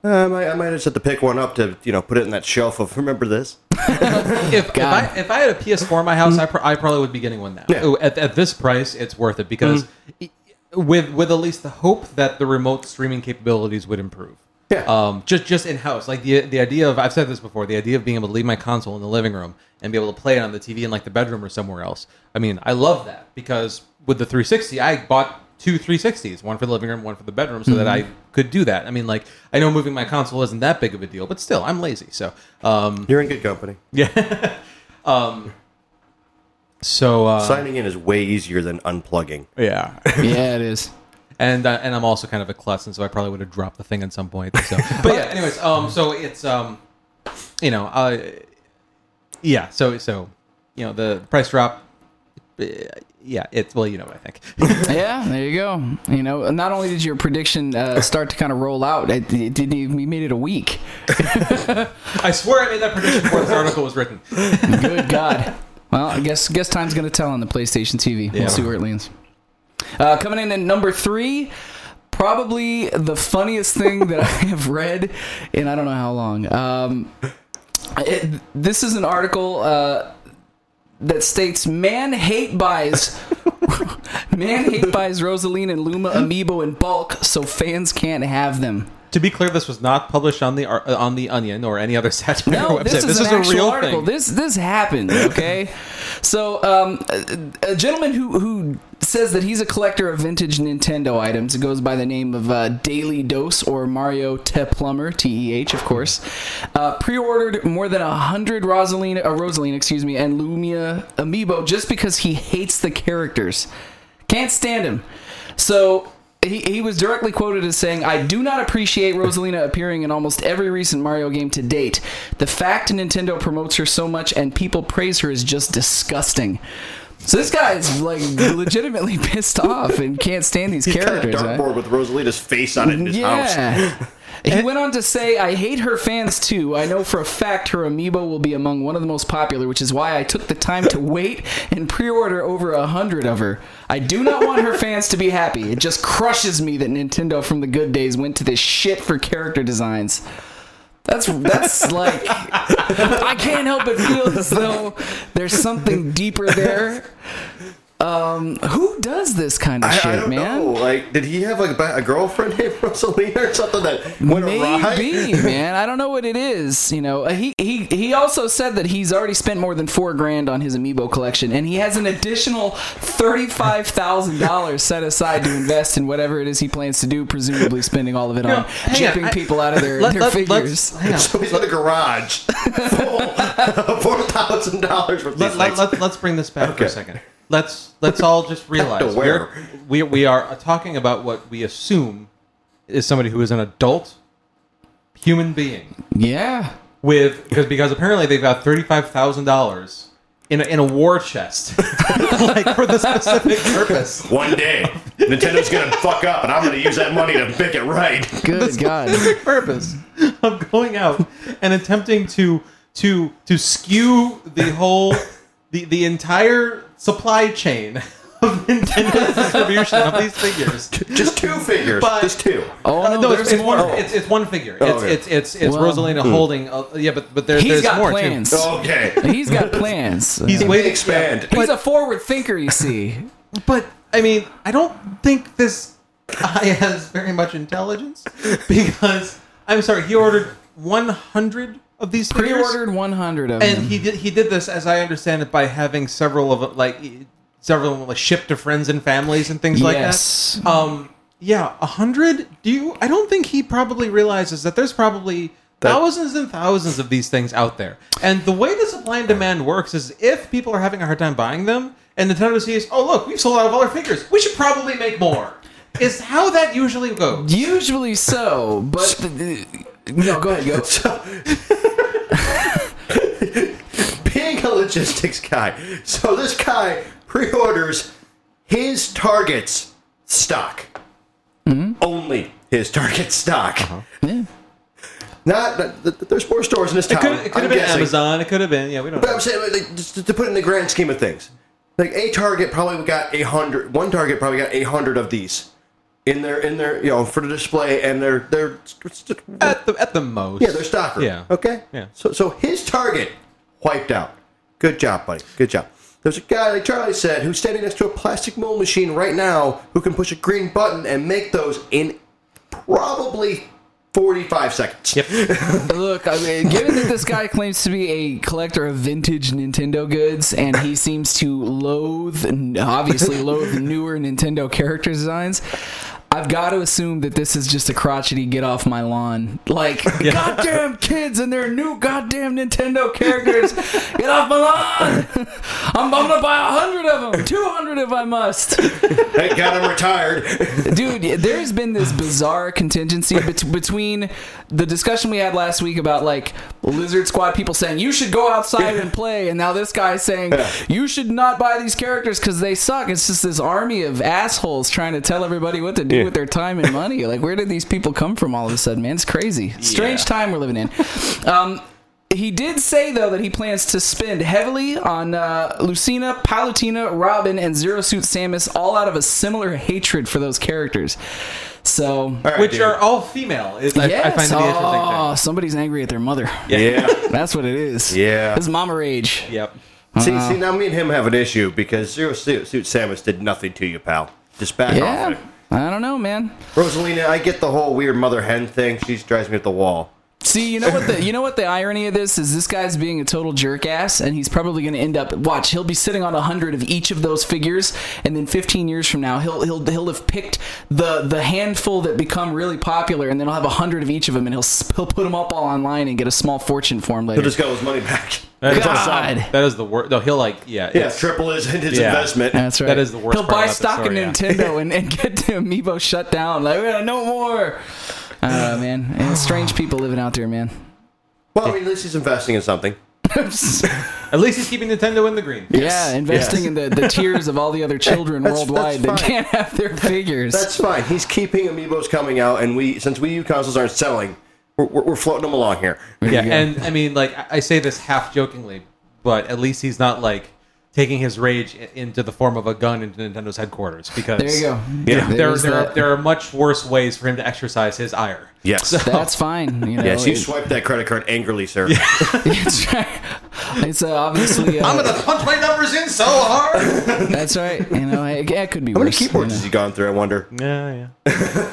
B: uh, I might I might just have to pick one up to you know put it in that shelf of [laughs] remember this.
A: if, if I if I had a PS4 in my house, I, pro- I probably would be getting one now.
B: Yeah.
A: At, at this price, it's worth it because i- with with at least the hope that the remote streaming capabilities would improve.
B: Yeah.
A: Um, just just in house, like the the idea of I've said this before, the idea of being able to leave my console in the living room and be able to play it on the TV in like the bedroom or somewhere else. I mean, I love that because with the 360, I bought two 360s, one for the living room, one for the bedroom, so that I could do that. I mean, like I know moving my console isn't that big of a deal, but still, I'm lazy, so um,
B: You're in good company.
A: yeah. [laughs] um. So uh,
B: Signing in is way easier than unplugging.
A: yeah,
D: yeah, it is.
A: And uh, and I'm also kind of a klutz, and so I probably would have dropped the thing at some point. So, [laughs] but yeah. Anyways, um, so it's um, you know, uh, yeah. So so, you know, the price drop. uh, Yeah, it's well, you know what I think. [laughs] [laughs]
D: Yeah, there you go. You know, not only did your prediction uh, start to kind of roll out, it, it didn't even, we made it a week.
A: I swear I made that prediction before this article was written.
D: Good God. Well, I guess guess time's gonna tell on the PlayStation TV.
A: Yeah.
D: We'll see where it lands. Uh, coming in at number three, probably the funniest thing that I [laughs] have read in I don't know how long. Um, it, this is an article uh, that states man hate buys. [laughs] Man hate buys Rosaline and Luma amiibo in bulk, so fans can't have them.
A: To be clear, this was not published on the uh, on the Onion or any other [laughs] satire
D: No,
A: website.
D: this is
A: this is a real
D: article.
A: thing.
D: This this happened. Okay, so um, a, a gentleman who who says that he's a collector of vintage Nintendo items. It goes by the name of uh, Daily Dose or Mario Teh Plumber, T E H, of course. Uh, pre-ordered more than a hundred Rosaline, uh, Rosalina, excuse me, and Luma amiibo just because he hates the characters. Can't stand him. So he, he was directly quoted as saying, I do not appreciate Rosalina appearing in almost every recent Mario game to date. The fact Nintendo promotes her so much and people praise her is just disgusting. So this guy is like legitimately [laughs] pissed off and can't stand these
B: He's got a
D: characters. right?
B: dartboard with Rosalita's face on it in his house.
D: Yeah. [laughs] He went on to say, I hate her fans too. I know for a fact her amiibo will be among one of the most popular, which is why I took the time to wait and pre order over a hundred of her. I do not want her fans to be happy. It just crushes me that Nintendo from the good days went to this shit for character designs. That's that's like [laughs] I can't help but feel as though there's something deeper there. Um, who does this kind of
B: I,
D: shit,
B: I don't
D: man?
B: know. Like, did he have like a, a girlfriend named [laughs] Rosalina or something that went awry?
D: Maybe, man. I don't know what it is. You know, Uh, he he he also said that he's already spent more than four grand on his amiibo collection, and he has an additional thirty five thousand dollars set aside to invest in whatever it is he plans to do. Presumably, spending all of it on
A: hang on,
D: chipping
A: I-
D: people out of their,
A: Let-
D: their
A: let-
D: figures.
A: let's- hang on. [laughs]
B: So he's in the garage, [laughs] four thousand dollars
A: let,
B: these
A: let,
B: things.
A: let, let's bring this back for a second. Let's let's all just [laughs] realize we're, we we are talking about what we assume is somebody who is an adult human being
D: yeah,
A: with because because apparently they've got thirty five thousand dollars in a, in a war chest [laughs] like for the specific purpose.
B: One day, Nintendo's gonna fuck up, and I'm gonna use that money to make it right.
D: good God.
A: specific purpose of going out and attempting to to to skew the whole the the entire supply chain [laughs] of Nintendo's distribution of these figures.
B: Just two figures.
A: But-
B: just two.
D: Oh
A: Uh,
D: no,
A: no,
D: there's
A: it's, it's
D: more.
A: one. It's, it's one figure.
B: Oh,
A: It's,
B: okay.
A: it's it's it's
D: Well,
A: Rosalina holding. Uh, yeah, but but there,
D: He's
A: there's
D: got
A: more
D: plans.
A: too.
B: Okay.
D: He's got plans. [laughs]
A: He's waiting.
B: expand.
D: He's a forward thinker, you see. [laughs]
A: But I mean, I don't think this guy has very much intelligence because I'm sorry, he ordered 100 of these figures.
D: Pre-ordered 100 of them.
A: and
D: them.
A: he did he did this as I understand it by having several of like several of them like shipped to friends and families and things like that. Um, yeah, a hundred. Do you? I don't think he probably realizes that there's probably thousands and thousands of these things out there. And the way the supply and demand works is if people are having a hard time buying them, and Nintendo sees, oh look, we've sold out of all our figures, we should probably make more. Is how that usually goes.
D: Usually so, but the, the- no, go ahead, go. [laughs]
B: Being a logistics guy, so this guy pre-orders his target's stock.
A: Mm-hmm.
B: Only his target stock.
D: Yeah.
B: Not, not th- th- there's more stores in this
A: It
B: town.
A: could, it could have been
B: guessing.
A: Amazon. It could have been yeah. We don't.
B: But
A: know.
B: I'm saying, like, just to put it in the grand scheme of things, like a Target probably got a hundred. One Target probably got a hundred of these in their in their you know for the display and their their
A: At the at the most.
B: yeah their stock room.
A: Yeah.
B: Okay.
A: Yeah.
B: So so his Target wiped out. Good job, buddy. Good job. There's a guy like Charlie said who's standing next to a plastic mold machine right now who can push a green button and make those in probably 45 seconds.
A: Yep. [laughs]
D: Look, I mean, given that this guy claims to be a collector of vintage Nintendo goods, and he seems to loathe, obviously loathe newer Nintendo character designs, I've got to assume that this is just a crotchety get off my lawn. Like, [laughs] goddamn kids and their new goddamn Nintendo characters, [laughs] get off my lawn! [laughs] I'm, I'm gonna buy a hundred of them, two hundred if I must.
B: Thank God I'm retired.
D: Dude, there's been this bizarre contingency bet- between the discussion we had last week about like Lizard Squad people saying you should go outside and play, and now this guy saying you should not buy these characters because they suck. It's just this army of assholes trying to tell everybody what to do with their time and money. Like, where did these people come from all of a sudden, man? It's crazy. Strange
A: Yeah.
D: time we're living in. Um, he did say though that he plans to spend heavily on uh, Lucina, Palutena, Robin, and Zero Suit Samus, all out of a similar hatred for those characters. So,
B: All right,
A: Which
B: dude.
A: are all female. Is, I, I find to interesting
D: oh,
A: thing.
D: somebody's angry at their mother.
B: yeah. [laughs]
D: That's what it is.
B: Yeah.
D: this is mama rage.
A: Yep.
B: See,
D: Uh-huh.
B: see, now me and him have an issue because Zero Suit, Suit Samus did nothing to you, pal. Just back off
D: Yeah,
B: it.
D: I don't know, man.
B: Rosalina, I get the whole weird mother hen thing. She drives me at the wall.
D: See, you know what the you know what the irony of this is? This guy's being a total jerk ass, and he's probably going to end up. Watch, he'll be sitting on a hundred of each of those figures, and then 15 years from now, he'll he'll he'll have picked the the handful that become really popular, and then he'll have a hundred of each of them, and he'll he'll put them up all online and get a small fortune for him later.
B: He'll just got his money back.
A: That is-
D: God.
A: that is the worst. No, he'll like yeah.
B: Yeah,
A: it's-
B: triple his, his
A: Yeah.
B: investment.
D: That's right.
A: That is the worst
D: He'll
A: part
D: buy stock
A: story,
D: in
A: yeah.
D: Nintendo and, and get the [laughs] amiibo shut down. Like, "Uh, no more. Uh, man, and strange people living out there, man.
B: Well, I mean, at least he's investing in something. [laughs]
A: At least he's keeping Nintendo in the green.
D: Yeah, investing
B: yes.
D: in the, the tears of all the other children
B: That's-
D: worldwide
B: that's
D: that
B: fine.
D: can't have their figures.
B: That's fine. He's keeping amiibos coming out, and we since Wii U consoles aren't selling, we're, we're, we're floating them along here.
A: Yeah, and I mean, like I I say this half jokingly, but at least he's not like taking his rage into the form of a gun into Nintendo's headquarters. Because
D: there you go.
B: Yeah.
A: There,
D: There's
A: there, are, there are much worse ways for him to exercise his ire.
B: Yes.
D: That's fine. You know,
B: yes, you
D: it-
B: swipe that credit card angrily, sir.
D: it's [laughs] right. It's uh, obviously. Uh,
A: I'm gonna punch my numbers in so hard.
D: that's right. You know, it, it could be
B: How many
D: worse.
B: keyboards
D: you
B: has he gone through? I wonder.
A: yeah, yeah.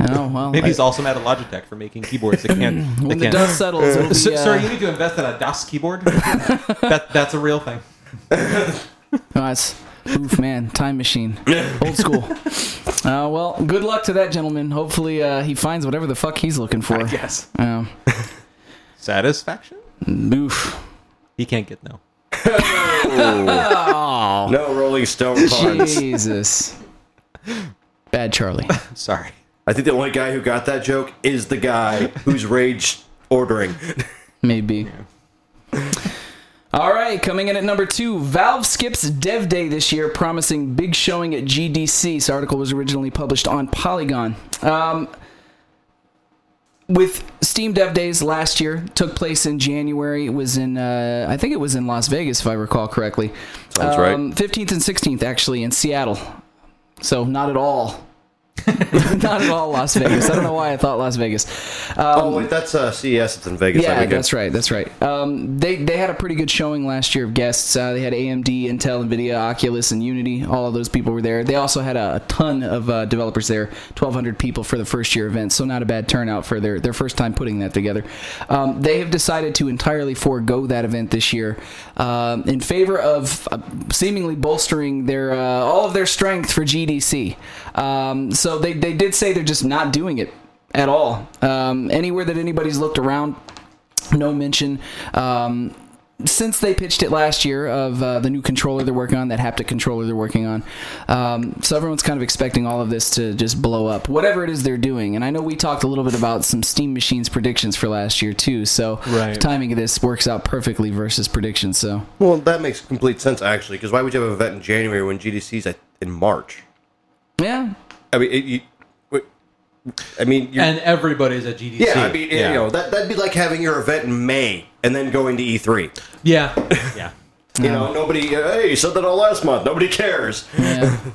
D: Oh well.
A: Maybe
D: I-
A: he's also mad at Logitech for making keyboards that can't.
D: when
A: that
D: the
A: can't.
D: dust settles, it'll be,
A: Sir,
D: uh,
A: sir, you need to invest in a Das keyboard. [laughs] that, that's a real thing. [laughs]
D: Oh, that's oof, man. Time machine, old school. [laughs] Uh, well, good luck to that gentleman. Hopefully, uh, he finds whatever the fuck he's looking for.
A: Yes.
D: Um,
A: Satisfaction?
D: oof.
A: He can't get no.
D: Oh,
B: No Rolling Stone puns.
D: Jesus. Bad Charlie. [laughs]
A: Sorry.
B: I think the only guy who got that joke is the guy who's rage ordering.
D: Maybe. All right, coming in at number two, Valve skips Dev Day this year, promising big showing at GDC. This article was originally published on Polygon. Um, with Steam Dev Days last year, took place in January. It was in, uh, I think it was in Las Vegas, if I recall correctly.
B: Sounds right.
D: 15th and 16th, actually, in Seattle. So not at all. [laughs] not at all Las Vegas. I don't know why I thought Las Vegas.
B: oh wait, that's uh, CES. It's in Vegas.
D: Yeah, that's right. That's right. Um, they they had a pretty good showing last year of guests. Uh, they had AMD, Intel, Nvidia, Oculus, and Unity. All of those people were there. They also had a, a ton of uh, developers there. Twelve hundred people for the first year event. So not a bad turnout for their their first time putting that together. Um, they have decided to entirely forego that event this year um, in favor of uh, seemingly bolstering their uh, all of their strength for GDC. Um, so they they did say they're just not doing it at all. Um, anywhere that anybody's looked around, no mention. Um, since they pitched it last year of uh, the new controller they're working on, that haptic controller they're working on, um, so everyone's kind of expecting all of this to just blow up, whatever it is they're doing. And I know we talked a little bit about some Steam Machines predictions for last year too. So
A: Right.
D: the timing of this works out perfectly versus predictions. So
B: Well, that makes complete sense actually. Because why would you have an event in January when GDC's at, in March?
D: yeah,
B: I mean, it, you, I mean, you're,
A: And everybody's at GDC.
B: yeah, I mean, you know, that that'd be like having your event in May and then going to E3.
A: yeah, [laughs] yeah.
B: You know, nobody. Uh, hey, you said that all last month. Nobody cares.
D: yeah. [laughs]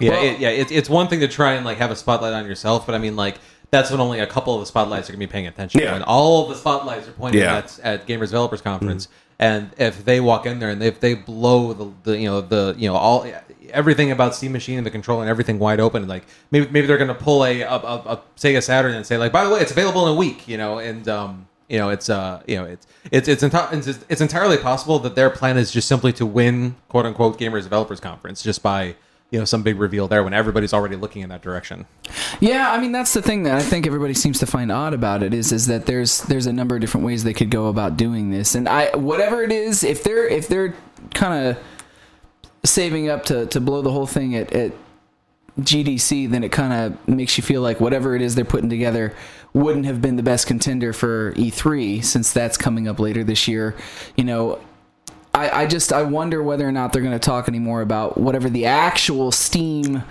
A: Yeah,
D: Well-
A: it, yeah. It's it's one thing to try and like have a spotlight on yourself, but I mean, like that's when only a couple of the spotlights are gonna be paying attention.
B: Yeah.
A: And all of the spotlights are pointing
B: Yeah.
A: at at Gamers Developers Conference, and if they walk in there and if they blow the, the you know the you know all everything about Steam Machine and the control and everything wide open, like maybe maybe they're gonna pull a a, a, a Sega Saturn and say like, by the way, it's available in a week, you know, and um. You know, it's uh, you know, it's it's it's, enti- it's it's entirely possible that their plan is just simply to win "quote unquote" Gamers Developers Conference just by you know some big reveal there when everybody's already looking in that direction.
D: Yeah, I mean that's the thing that I think everybody seems to find odd about it is is that there's there's a number of different ways they could go about doing this, and I whatever it is, if they're if they're kind of saving up to to blow the whole thing at, at GDC, then it kind of makes you feel like whatever it is they're putting together wouldn't have been the best contender for E3 since that's coming up later this year. You know, I, I just I wonder whether or not they're going to talk anymore about whatever the actual Steam,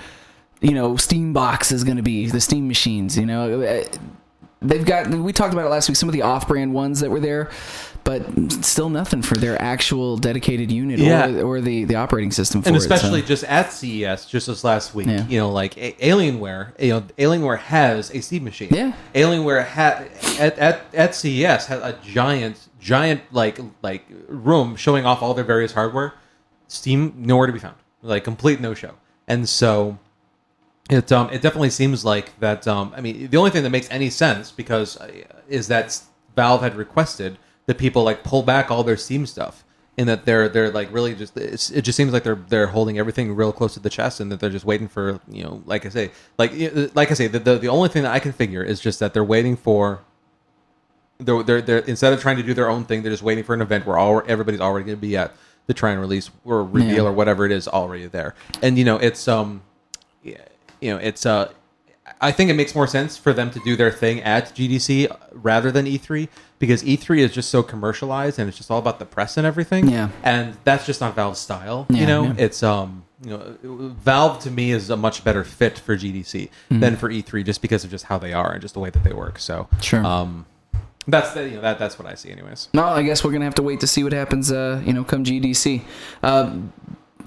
D: you know, Steam box is going to be, the Steam machines. You know, they've got we talked about it last week. Some of the off-brand ones that were there, but still nothing for their actual dedicated unit
A: Yeah.
D: or, or the the operating system for
A: and
D: it. so-
A: especially just at CES, just this last week,
D: Yeah.
A: you know, like A- Alienware, you know, Alienware has a Steam machine.
D: Yeah.
A: Alienware had at, at at CES had a giant, giant like like room showing off all their various hardware. Steam nowhere to be found, like complete no show. And so, it um it definitely seems like that um I mean the only thing that makes any sense because uh, is that Valve had requested that people like pull back all their Steam stuff and that they're they're like really just it's, it just seems like they're they're holding everything real close to the chest and that they're just waiting for you know like I say like like I say the the, the only thing that I can figure is just that they're waiting for they're, they're, they're instead of trying to do their own thing, they're just waiting for an event where all everybody's already going to be at to try and release or reveal
D: Yeah.
A: or whatever it is already there. And you know, it's um, yeah, you know, it's uh, I think it makes more sense for them to do their thing at GDC rather than E3 because E3 is just so commercialized and it's just all about the press and everything.
D: Yeah.
A: and that's just not Valve's style.
D: Yeah,
A: you know,
D: yeah.
A: it's um, you know, Valve to me is a much better fit for GDC
D: Mm-hmm.
A: than for E3 just because of just how they are and just the way that they work. So
D: Sure.
A: um, that's the, you know that that's what I see, anyways.
D: No, I guess we're gonna have to wait to see what happens. Uh, you know, come GDC. Uh,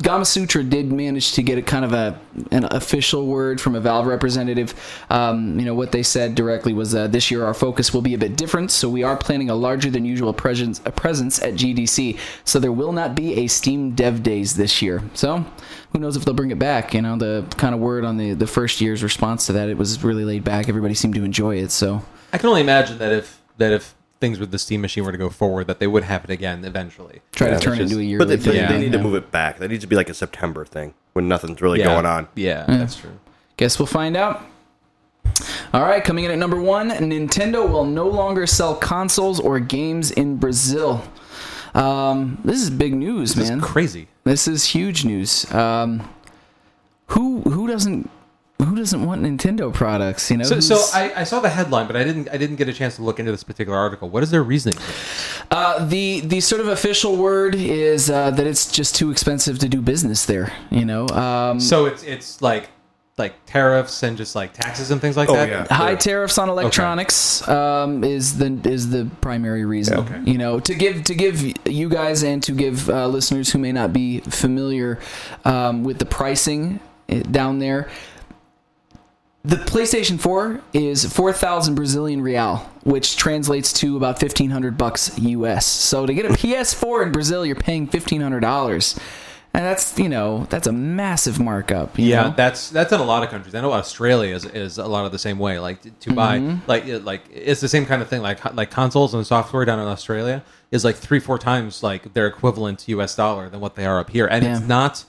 D: Gamasutra did manage to get a kind of a an official word from a Valve representative. Um, you know what they said directly was uh, this year our focus will be a bit different, so we are planning a larger than usual presence a presence at GDC. So there will not be a Steam Dev Days this year. So who knows if they'll bring it back? You know the kind of word on the the first year's response to that it was really laid back. Everybody seemed to enjoy it. So
A: I can only imagine that if that if things with the Steam machine were to go forward, that they would have it again eventually.
D: try
B: Yeah,
D: to turn it into a
A: just-
D: yearly
B: But they,
D: thing.
B: they, they need to move it back. That needs to be like a September thing when nothing's really
A: Yeah.
B: going on.
A: Yeah, that's true.
D: Guess we'll find out. All right, coming in at number one, Nintendo will no longer sell consoles or games in Brazil. Um, this is big news,
A: This
D: man.
A: is crazy.
D: this is huge news. Um, who who doesn't who doesn't want Nintendo products? You know,
A: So, so I, I saw the headline, but I didn't I didn't get a chance to look into this particular article. What is their reasoning? For this?
D: uh, the the sort of official word is uh, that it's just too expensive to do business there. You know, um,
A: So it's it's like like tariffs and just like taxes and things like
B: Oh,
A: that.
B: yeah.
D: high tariffs on electronics um, is the is the primary reason.
A: Yeah, okay.
D: You know, to give to give you guys and to give uh, listeners who may not be familiar um, with the pricing eh, down there. The PlayStation 4 is 4,000 Brazilian real, which translates to about 1,500 bucks US. So to get a [laughs] PS4 in Brazil, you're paying $1,500. And that's, you know, that's a massive markup. you
A: Yeah,
D: know?
A: that's that's in a lot of countries. I know Australia is, is a lot of the same way. Like to, to buy
D: Mm-hmm.
A: like like it's the same kind of thing. Like like consoles and software down in Australia is like three four times like their equivalent U.S. dollar than what they are up here, and
D: Yeah.
A: it's not.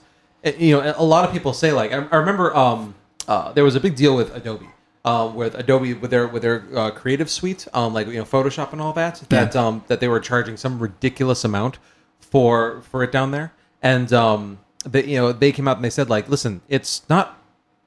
A: You know, a lot of people say like I, I remember um uh, there was a big deal with Adobe. Uh, with Adobe, with their with their uh, Creative Suite, um, like you know Photoshop and all that, that um, that they were charging some ridiculous amount for for it down there, and um, they you know they came out and they said like, listen, it's not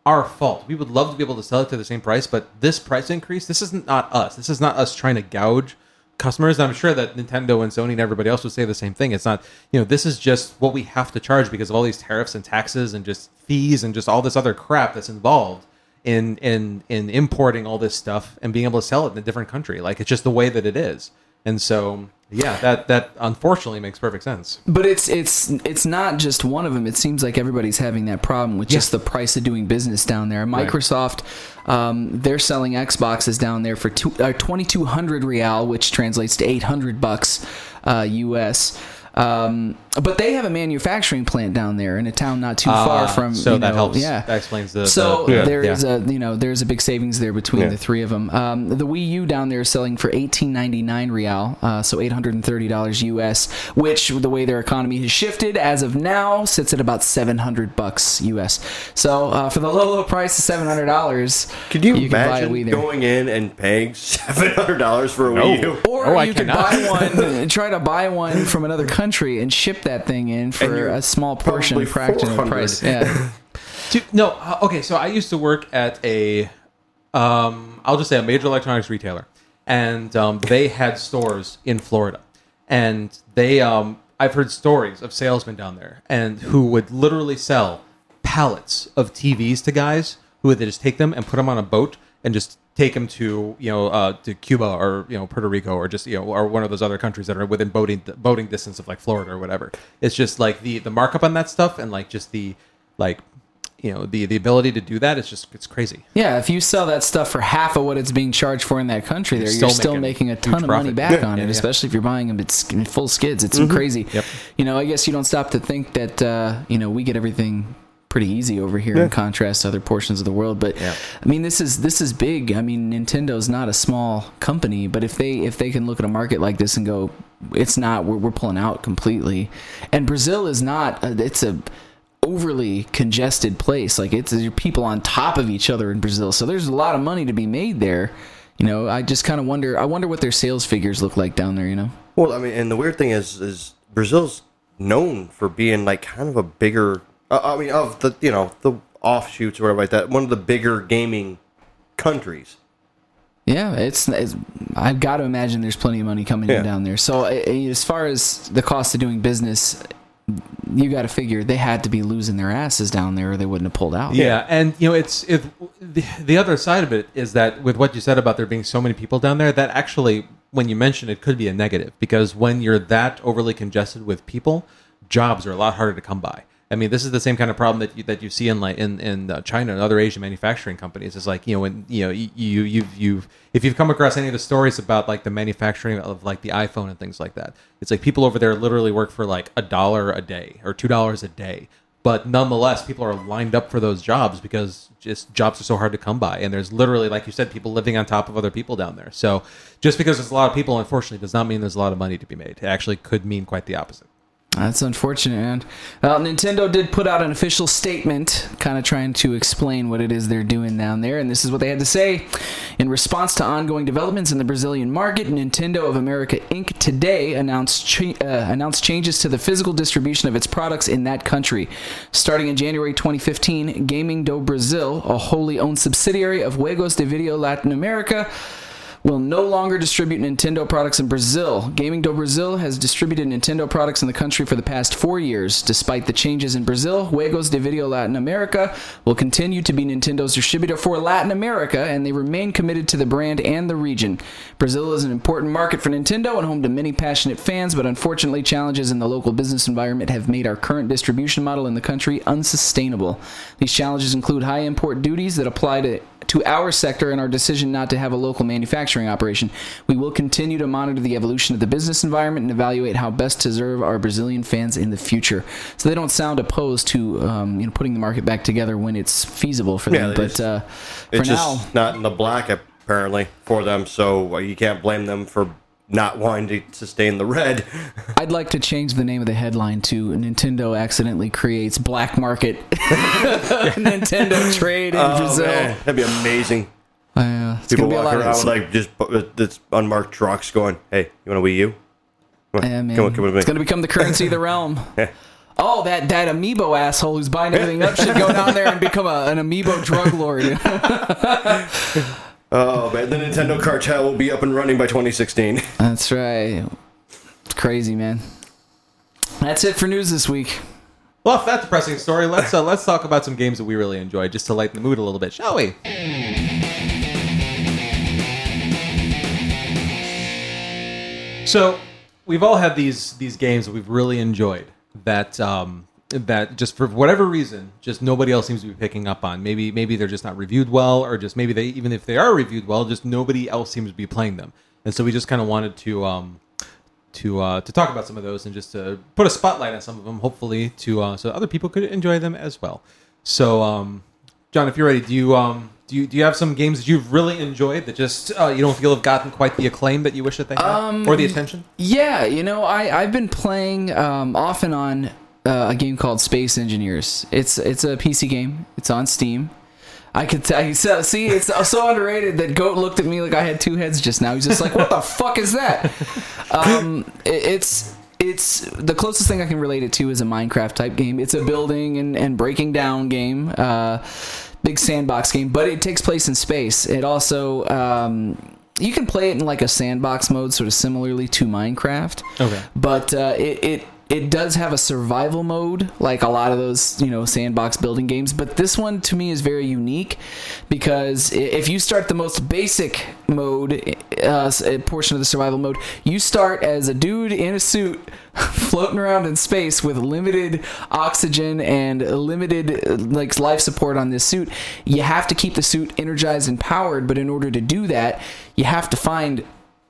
A: our fault. We would love to be able to sell it to the same price, but this price increase, this isn't not us. This is not us trying to gouge customers. I'm sure that Nintendo and Sony and everybody else would say the same thing. It's not, you know, this is just what we have to charge because of all these tariffs and taxes and just fees and just all this other crap that's involved in in in importing all this stuff and being able to sell it in a different country. Like it's just the way that it is. And so, yeah, that that unfortunately makes perfect sense.
D: But it's it's it's not just one of them. It seems like everybody's having that problem with just the price of doing business down there. Microsoft, um, they're selling Xboxes down there for two, uh, twenty two hundred real, which translates to eight hundred bucks uh, US. Um, but they have a manufacturing plant down there in a town not too far
A: Ah,
D: from.
A: so
D: you
A: that
D: know,
A: helps.
D: Yeah,
A: That explains the-
D: So
A: the- Yeah.
D: there is
A: Yeah.
D: a you know there's a big savings there between
B: Yeah.
D: the three of them. Um, the Wii U down there is selling for eighteen ninety nine real, uh, so eight hundred and thirty dollars US, which the way their economy has shifted as of now sits at about seven hundred bucks US. So uh, for the low low price of seven hundred dollars,
B: could you,
D: can buy a
B: imagine
D: Wii there.
B: going in and paying [laughs] seven hundred dollars for a Wii U?
D: Or
A: Oh, I
D: you could
A: cannot.
D: buy one, try to buy one from another country and ship that thing in for a small portion,
B: probably
D: fraction of the price. Yeah. [laughs]
A: Dude, no, uh, okay. So I used to work at a, um, I'll just say a major electronics retailer, and um, they had stores in Florida, and they, um, I've heard stories of salesmen down there, and who would literally sell pallets of TVs to guys who would just take them and put them on a boat and just take them to you know uh, to Cuba or you know Puerto Rico or just you know or one of those other countries that are within boating boating distance of like Florida or whatever. It's just like the the markup on that stuff and like just the like you know the the ability to do that. It's just it's crazy.
D: Yeah, if you sell that stuff for half of what it's being charged for in that country, there
A: You're
D: you're
A: still making
D: a ton of money
A: profit.
D: back
A: Yeah,
D: on
A: yeah,
D: it,
A: yeah.
D: especially if you're buying them at sk- full skids. It's
B: Mm-hmm.
D: crazy.
A: Yep.
D: You know, I guess you don't stop to think that uh, you know we get everything pretty easy over here in contrast to other portions of the world. But
B: Yeah.
D: I mean, this is this is big. I mean, Nintendo's not a small company, but if they if they can look at a market like this and go, it's not we're, we're pulling out completely, and Brazil is not. A, it's a overly congested place. Like it's your people on top of each other in Brazil, so there's a lot of money to be made there. You know, I just kind of wonder. I wonder what their sales figures look like down there. You know.
B: Well, I mean, and the weird thing is, is Brazil's known for being like kind of a bigger. Uh, I mean, of the you know the offshoots or whatever like that. One of the bigger gaming countries.
D: Yeah, it's, it's I've got to imagine there's plenty of money coming
B: Yeah.
D: in down there. So uh, as far as the cost of doing business, you got to figure they had to be losing their asses down there, or they wouldn't have pulled out.
A: Yeah, and you know, it's it, the, the other side of it is that with what you said about there being so many people down there, that actually, when you mention it, could be a negative because when you're that overly congested with people, jobs are a lot harder to come by. I mean, this is the same kind of problem that you, that you see in like in in uh, China and other Asian manufacturing companies. It's like you know when you know you you you've, you've if you've come across any of the stories about like the manufacturing of like the iPhone and things like that, it's like people over there literally work for like a dollar a day or two dollars a day. But nonetheless people are lined up for those jobs because just jobs are so hard to come by. And there's literally like you said people living on top of other people down there. So just because there's a lot of people unfortunately does not mean there's a lot of money to be made. It actually could mean quite the opposite
D: That's unfortunate, man. Well, Nintendo did put out an official statement, kind of trying to explain what it is they're doing down there, and this is what they had to say. In response to ongoing developments in the Brazilian market, Nintendo of America Inc. today announced cha- uh, announced changes to the physical distribution of its products in that country. Starting in January 2015, Gaming do Brasil, a wholly owned subsidiary of Juegos de Video Latin America, will no longer distribute Nintendo products in Brazil. Gaming do Brasil has distributed Nintendo products in the country for the past four years. Despite the changes in Brazil, Juegos de Video Latin America will continue to be Nintendo's distributor for Latin America, and they remain committed to the brand and the region. Brazil is an important market for Nintendo and home to many passionate fans, but unfortunately, challenges in the local business environment have made our current distribution model in the country unsustainable. These challenges include high import duties that apply to to our sector and our decision not to have a local manufacturing operation. We will continue to monitor the evolution of the business environment and evaluate how best to serve our Brazilian fans in the future. So they don't sound opposed to um, you know putting the market back together when it's feasible for them.
B: Yeah,
D: but
B: it's-
D: uh, for now,
B: just not in the black apparently for them, so you can't blame them for not wanting to sustain the red. [laughs]
D: I'd like to change the name of the headline to Nintendo accidentally creates black market [laughs] Nintendo trade in
B: Oh,
D: Brazil.
B: man, that'd be amazing.
D: Uh, it's
B: People
D: gonna be a
B: walking around with like just with this unmarked trucks going, "Hey, you want a Wii U? Come on,
D: Yeah, man.
B: come on, come with me."
D: It's gonna become the currency of the realm. [laughs] Oh, that that amiibo asshole who's buying everything up should go down there and become a, an amiibo drug lord.
B: Oh man, the Nintendo cartel will be up and running by 2016. [laughs]
D: That's right. It's crazy, man. That's it for news this week.
A: well if that depressing story let's uh, let's talk about some games that we really enjoyed just to lighten the mood a little bit shall we So we've all had these these games that we've really enjoyed that um, that just for whatever reason just nobody else seems to be picking up on. Maybe maybe they're just not reviewed well, or just maybe they even if they are reviewed well, just nobody else seems to be playing them. And so we just kind of wanted to um, to uh, to talk about some of those and just to put a spotlight on some of them, hopefully to uh, so other people could enjoy them as well. So, um, John, if you're ready, do you um, do you do you have some games that you've really enjoyed that just uh, you don't feel have gotten quite the acclaim that you wish that they had or the attention?
D: Yeah, you know, I I've been playing um, off and on uh, a game called Space Engineers. It's it's a PC game. It's on Steam. I could tell. [laughs] So, see, it's so underrated that Goat looked at me like I had two heads just now. He's just like, "What the [laughs] fuck is that?" Um, [laughs] it, it's it's the closest thing I can relate it to is a Minecraft type game. It's a building and, and breaking down game. Uh, big sandbox game, but it takes place in space. It also um, you can play it in like a sandbox mode, sort of similarly to Minecraft.
A: Okay.
D: But uh, it, it it does have a survival mode, like a lot of those you know sandbox building games. But this one to me is very unique because if you start the most basic mode, uh, portion of the survival mode, you start as a dude in a suit. [laughs] floating around in space with limited oxygen and limited uh, like life support on this suit you have to keep the suit energized and powered but in order to do that you have to find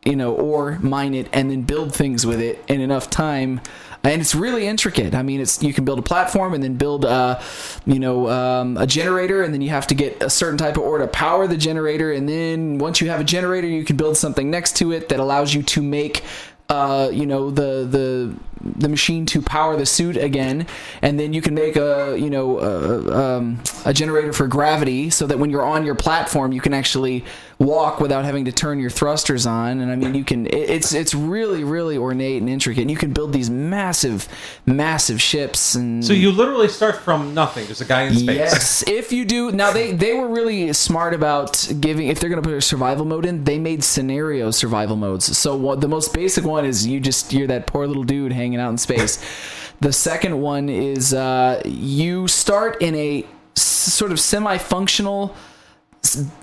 D: you know, or mine it and then build things with it in enough time and it's really intricate. I mean, it's you can build a platform and then build, uh, you know, um, a generator, and then you have to get a certain type of ore to power the generator, and then once you have a generator, you can build something next to it that allows you to make uh, you know the the the machine to power the suit again, and then you can make a you know a, um, a generator for gravity, so that when you're on your platform, you can actually walk without having to turn your thrusters on. And I mean, you can it, it's it's really really ornate and intricate. And you can build these massive massive ships and
A: So you literally start from nothing, there's a guy in space.
D: Yes, [laughs] if you do. Now they they were really smart about giving. If they're going to put a survival mode in, they made scenario survival modes. So what, the most basic one is you just you're that poor little dude hanging out in space. the second one is uh, you start in a s- sort of semi-functional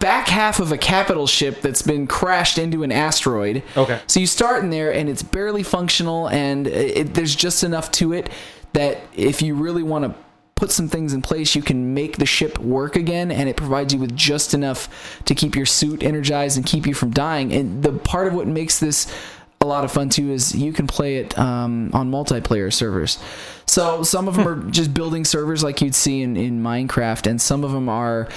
D: back half of a capital ship that's been crashed into an asteroid.
A: Okay.
D: So you start in there and it's barely functional and it, there's just enough to it that if you really want to put some things in place, you can make the ship work again and it provides you with just enough to keep your suit energized and keep you from dying. And the part of what makes this a lot of fun too is you can play it um, on multiplayer servers. So some of them are just building servers like you'd see in, in Minecraft, and some of them are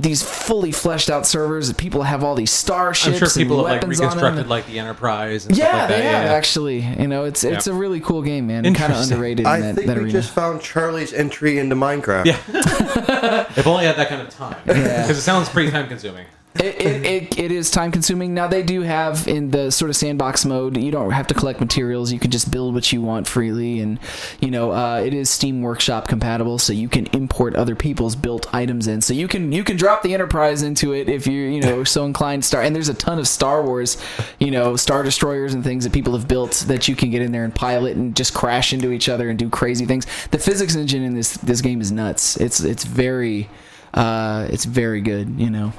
D: these fully fleshed out servers that people have all these starships
A: I'm sure people
D: and
A: have like
D: weapons on
A: reconstructed like the Enterprise and stuff
D: Yeah,
A: like that.
D: they have
A: yeah.
D: actually. You know, it's it's
A: Yeah.
D: a really cool game, man. Kind of
A: Interesting.
D: underrated in
B: I
D: that,
B: think
D: that
B: we
D: arena.
B: just found Charlie's entry into Minecraft.
A: Yeah. [laughs] If only had that kind of time, because
D: Yeah. [laughs]
A: it sounds pretty time consuming.
D: It, it, it, it is time consuming. Now they do have in the sort of sandbox mode, you don't have to collect materials. You can just build what you want freely, and you know uh, it is Steam Workshop compatible, so you can import other people's built items in. So you can you can drop the Enterprise into it if you're you know so inclined. Star and there's a ton of Star Wars, you know, Star Destroyers and things that people have built that you can get in there and pilot and just crash into each other and do crazy things. The physics engine in this this game is nuts. It's it's very uh, it's very good. You know.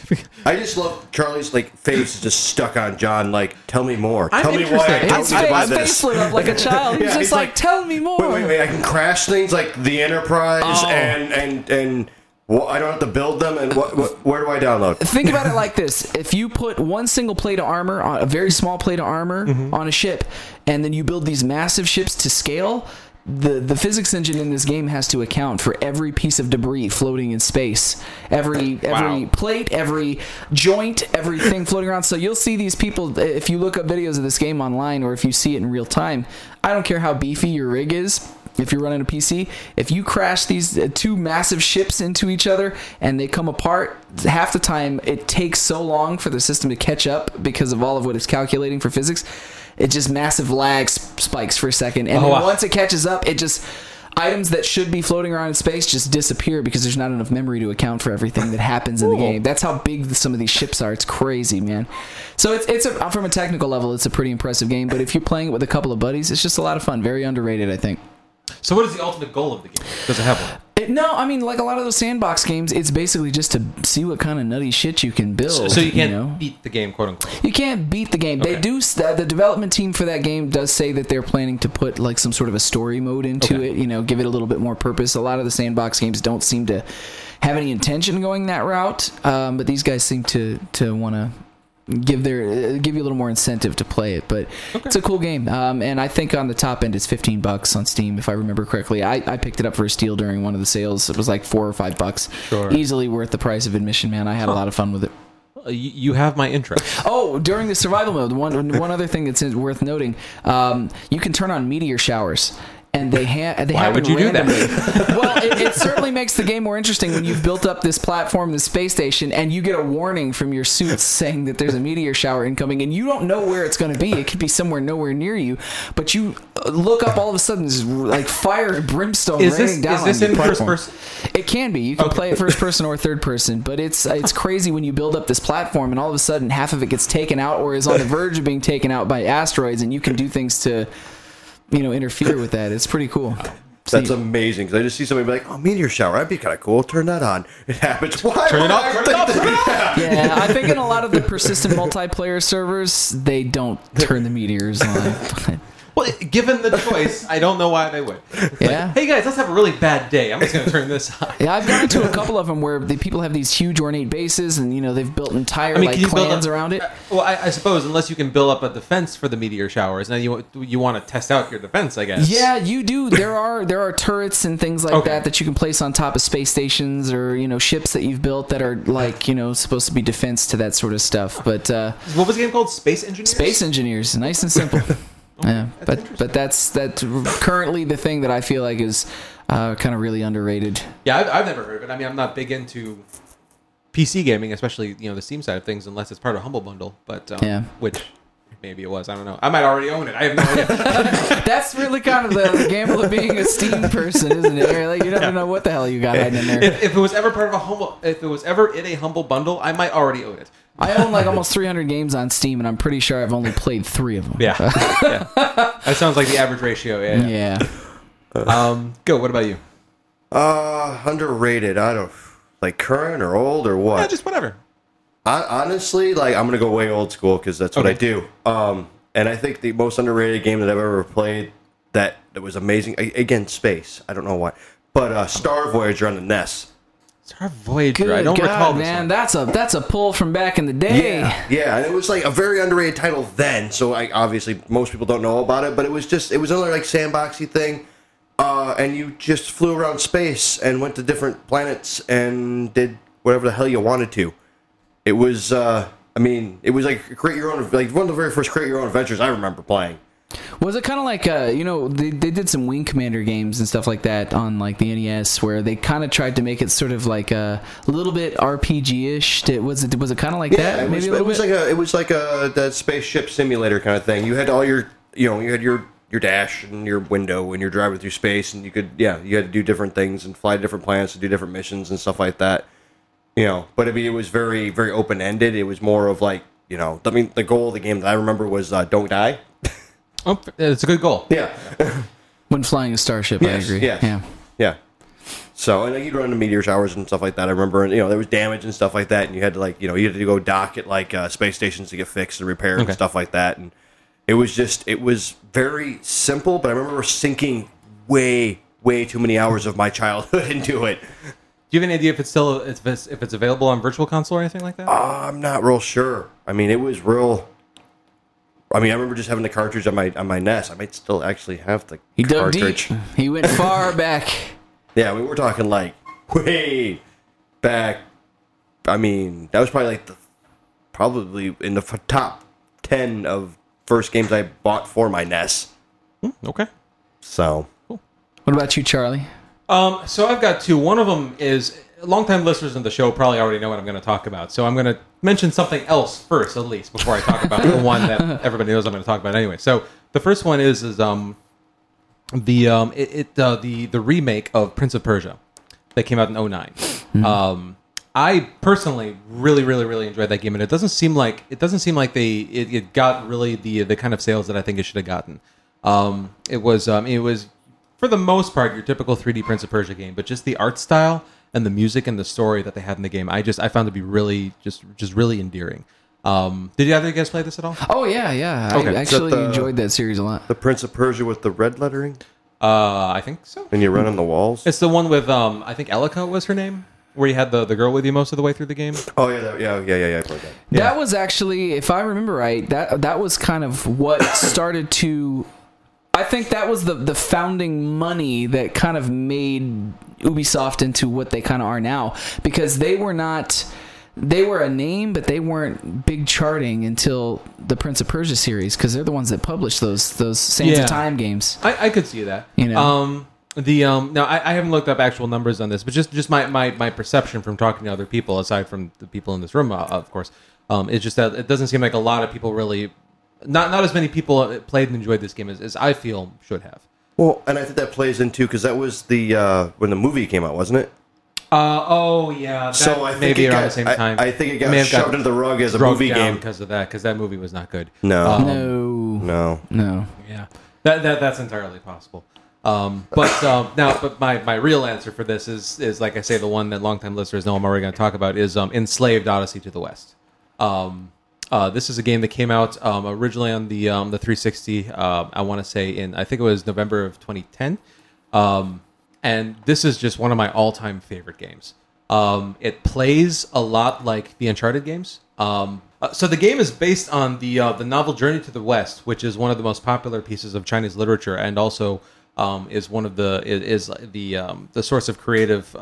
D: [laughs]
B: I just love Charlie's like face is just stuck on John. Like, tell me more.
A: I'm
B: tell me why I don't
D: His
B: need to buy
D: face,
B: this.
D: face lit up like a [laughs] child. He's
B: Yeah,
D: just
B: he's
D: like,
B: like,
D: "Tell me more."
B: Wait, wait, wait! I can crash things like the Enterprise
D: Oh.
B: and and and well, I don't have to build them. And what, what where do I download?
D: Think about it [laughs] like this: if you put one single plate of armor on a very small plate of armor
B: Mm-hmm.
D: on a ship, and then you build these massive ships to scale. The, the physics engine in this game has to account for every piece of debris floating in space, every every
A: Wow.
D: plate, every joint, everything floating around. So you'll see these people if you look up videos of this game online or if you see it in real time. I don't care how beefy your rig is. If you're running a PC, if you crash these uh, two massive ships into each other and they come apart, half the time it takes so long for the system to catch up because of all of what it's calculating for physics. It just massive lag spikes for a second, and
A: Oh,
D: then
A: wow.
D: once it catches up, it just items that should be floating around in space just disappear because there's not enough memory to account for everything that happens in the game. That's how big some of these ships are. It's crazy, man. So it's it's a, from a technical level, it's a pretty impressive game. But if you're playing it with a couple of buddies, it's just a lot of fun. Very underrated, I think.
A: So, what is the ultimate goal of the game? Does it have one?
D: It, no, I mean, like a lot of those sandbox games, it's basically just to see what kind of nutty shit you can build.
A: So you can't
D: know?
A: beat the game, quote unquote.
D: You can't beat the game. They do. st- The development team for that game does say that they're planning to put like some sort of a story mode into
A: Okay.
D: it. You know, give it a little bit more purpose. A lot of the sandbox games don't seem to have any intention going that route, um, but these guys seem to to want to give their uh, give you a little more incentive to play it. But it's a cool game, um, and I think on the top end it's fifteen bucks on Steam if I remember correctly. I, I picked it up for a steal during one of the sales. It was like four or five bucks.
A: Sure.
D: Easily worth the price of admission, man. I had a lot of fun with it.
A: You, you have my interest. [laughs]
D: Oh, during the survival mode, one one other thing that's worth noting, um, you can turn on meteor showers. And they, ha- they
A: Why
D: happen
A: would you do that? [laughs]
D: well, it, it certainly makes the game more interesting when you've built up this platform, this space station, and you get a warning from your suits saying that there's a meteor shower incoming, and you don't know where it's going to be. It could be somewhere nowhere near you, but you uh, look up all of a sudden, there's like fire and brimstone
A: Is
D: raining
A: this
D: down
A: is this
D: on
A: in
D: your
A: first
D: platform.
A: person?
D: It can be. You can play it first person or third person, but it's it's crazy when you build up this platform and all of a sudden half of it gets taken out or is on the verge of being taken out by asteroids, and you can do things to, you know, interfere with that. It's pretty cool.
B: That's
D: See-
B: amazing. Because I just see somebody be like, "Oh, meteor shower. That'd be kind of cool. Turn that on." It happens. [laughs] Why?
A: Turn it
B: would
A: up, turn it
B: think
A: turn it up.
D: yeah, I think in a lot of the persistent multiplayer servers, they don't turn the meteors on. [laughs]
A: Well, given the choice, I don't know why they would. It's like,
D: Yeah.
A: hey guys, let's have a really bad day. I'm just going to turn this [laughs] on.
D: Yeah, I've gone to a couple of them where the people have these huge ornate bases, and you know they've built entire
A: I mean,
D: like
A: can you build up-
D: around it.
A: Well, I, I suppose unless you can build up a defense for the meteor showers, now you you want to test out your defense, I guess.
D: Yeah, you do. There are there are turrets and things like
A: Okay.
D: that that you can place on top of space stations or you know ships that you've built that are like you know supposed to be defense to that sort of stuff. But uh,
A: What was the game called? Space Engineers.
D: space engineers, nice and simple. [laughs] yeah, but but that's that's currently the thing that I feel like is uh, kind of really underrated.
A: Yeah, I've, I've never heard of it. I mean, I'm not big into PC gaming, especially you know the Steam side of things, unless it's part of Humble Bundle. But um,
D: Yeah.
A: which maybe it was. I don't know. I might already own it. I have no idea. [laughs]
D: That's really kind of the, the gamble of being a Steam person, isn't it? You're Like you never know what the hell you got hiding in there.
A: if, if it was ever part of a humble, if it was ever in a Humble Bundle, I might already own it.
D: I own like almost 300 games on Steam, and I'm pretty sure I've only played three of them.
A: Yeah, [laughs] yeah. That sounds like the average ratio. Yeah. yeah.
D: Yeah. [laughs]
A: Um, go. What about you?
B: Uh, underrated. I don't like current or old or what.
A: Yeah, just whatever.
B: I, honestly, like I'm gonna go way old school because that's what
A: Okay.
B: I do. Um, and I think the most underrated game that I've ever played that that was amazing. a- Again, space. I don't know why, but uh, Star Voyager on the NES.
A: Star Voyager.
D: Good
A: I don't
D: God,
A: recall this
D: man.
A: one.
D: That's a that's a pull from back in the day.
B: yeah, and it was like a very underrated title then. So I obviously most people don't know about it, but it was just it was another like sandboxy thing. Uh, and you just flew around space and went to different planets and did whatever the hell you wanted to. It was, uh, I mean, it was like create your own, like one of the very first create your own adventures I remember playing.
D: Was it kind of like uh, you know they, they did some Wing Commander games and stuff like that on like the NES where they kind of tried to make it sort of like a little bit RPG ish. Was it was it kind of like that?
B: it was, it was like a, it was like a that spaceship simulator kind of thing. You had all your, you know, you had your your dash and your window and you're driving through space and you could, yeah, you had to do different things and fly to different planets and do different missions and stuff like that. You know, but I mean, it was very very open ended. It was more of like, you know, I mean, the goal of the game that I remember was uh, don't die.
A: Oh, it's a good goal.
B: Yeah. [laughs]
D: when flying a starship. I agree.
B: yes.
D: Yeah.
B: Yeah. So and like, you'd run into meteor showers and stuff like that. I remember, you know, there was damage and stuff like that, and you had to like, you know, you had to go dock at like uh, space stations to get fixed and repaired
A: Okay.
B: and stuff like that. And it was just, it was very simple, but I remember sinking way, way too many hours of my childhood [laughs] into it.
A: Do you have any idea if it's still if it's, if it's available on Virtual Console or anything like that?
B: I'm not real sure. I mean, it was real. I mean, I remember just having the cartridge on my on my NES. I might still actually have the
D: He dug
B: cartridge.
D: deep. He went [laughs] far back.
B: Yeah, we were talking like way back. I mean, that was probably like the probably in the f- top ten of first games I bought for my NES.
A: okay.
B: So
D: What about you, Charlie?
A: Um, so I've got two. One of them is longtime listeners of the show probably already know what I'm going to talk about. So I'm going to mention something else first, at least, before I talk about the [laughs] one that everybody knows I'm going to talk about anyway. So the first one is is um the um it, it uh, the the remake of Prince of Persia that came out in 9 Um, I personally really really really enjoyed that game, and it doesn't seem like it doesn't seem like they it, it got really the the kind of sales that I think it should have gotten. Um, it was um, it was for the most part your typical 3D Prince of Persia game, but just the art style and the music and the story that they had in the game, I just I found to be really just just really endearing. Um, did you either of you guys play this at all?
D: Oh yeah, yeah.
A: Okay.
D: I actually
B: that the-
D: enjoyed that series a lot.
B: the Prince of Persia with the red lettering,
A: Uh, I think so.
B: and you run on the walls.
A: It's the one with um, I think Elika was her name, where you had the, the girl with you most of the way through the game.
B: Oh yeah, that, yeah, yeah, yeah, yeah. I played that.
D: That was actually, if I remember right, that that was kind of what [coughs] started to. I think that was the the founding money that kind of made Ubisoft into what they kind of are now because they were not. They were a name, but they weren't big charting until the Prince of Persia series because they're the ones that published those those Sands
A: Yeah.
D: of Time games.
A: I, I could see that.
D: You know.
A: um, the um, now I, I haven't looked up actual numbers on this, but just just my, my my perception from talking to other people, aside from the people in this room, uh, of course, um, it's just that it doesn't seem like a lot of people really, not not as many people played and enjoyed this game as, as I feel should have.
B: Well, and I think that plays into because that was the uh, when the movie came out, wasn't it?
A: Uh, oh yeah, that
B: So I think
A: maybe
B: it
A: around
B: got,
A: the same
B: I-
A: time.
B: I, think it got
A: may have
B: shoved under the rug as a
A: drugged
B: movie
A: down
B: game.
A: because of that, because that movie was not good.
B: No,
A: Um,
D: No,
B: no.
D: no.
A: Yeah, that, that that's entirely possible. Um, but um, now, but my, my real answer for this is is like I say, the one that longtime listeners know I'm already going to talk about is um, enslaved Odyssey to the West. Um, Uh, this is a game that came out um, originally on the um, the 360. Uh, I want to say in I think it was November of 2010. Um, and this is just one of my all time favorite games. Um, it plays a lot like the Uncharted games. Um, uh, so the game is based on the uh, the novel Journey to the West, which is one of the most popular pieces of Chinese literature, and also um, is one of the is, the the source of creative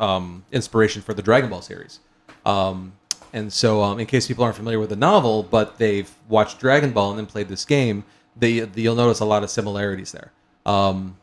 A: inspiration for the Dragon Ball series. Um, and so, um, in case people aren't familiar with the novel, but they've watched Dragon Ball and then played this game, they, you'll notice a lot of similarities there. Um,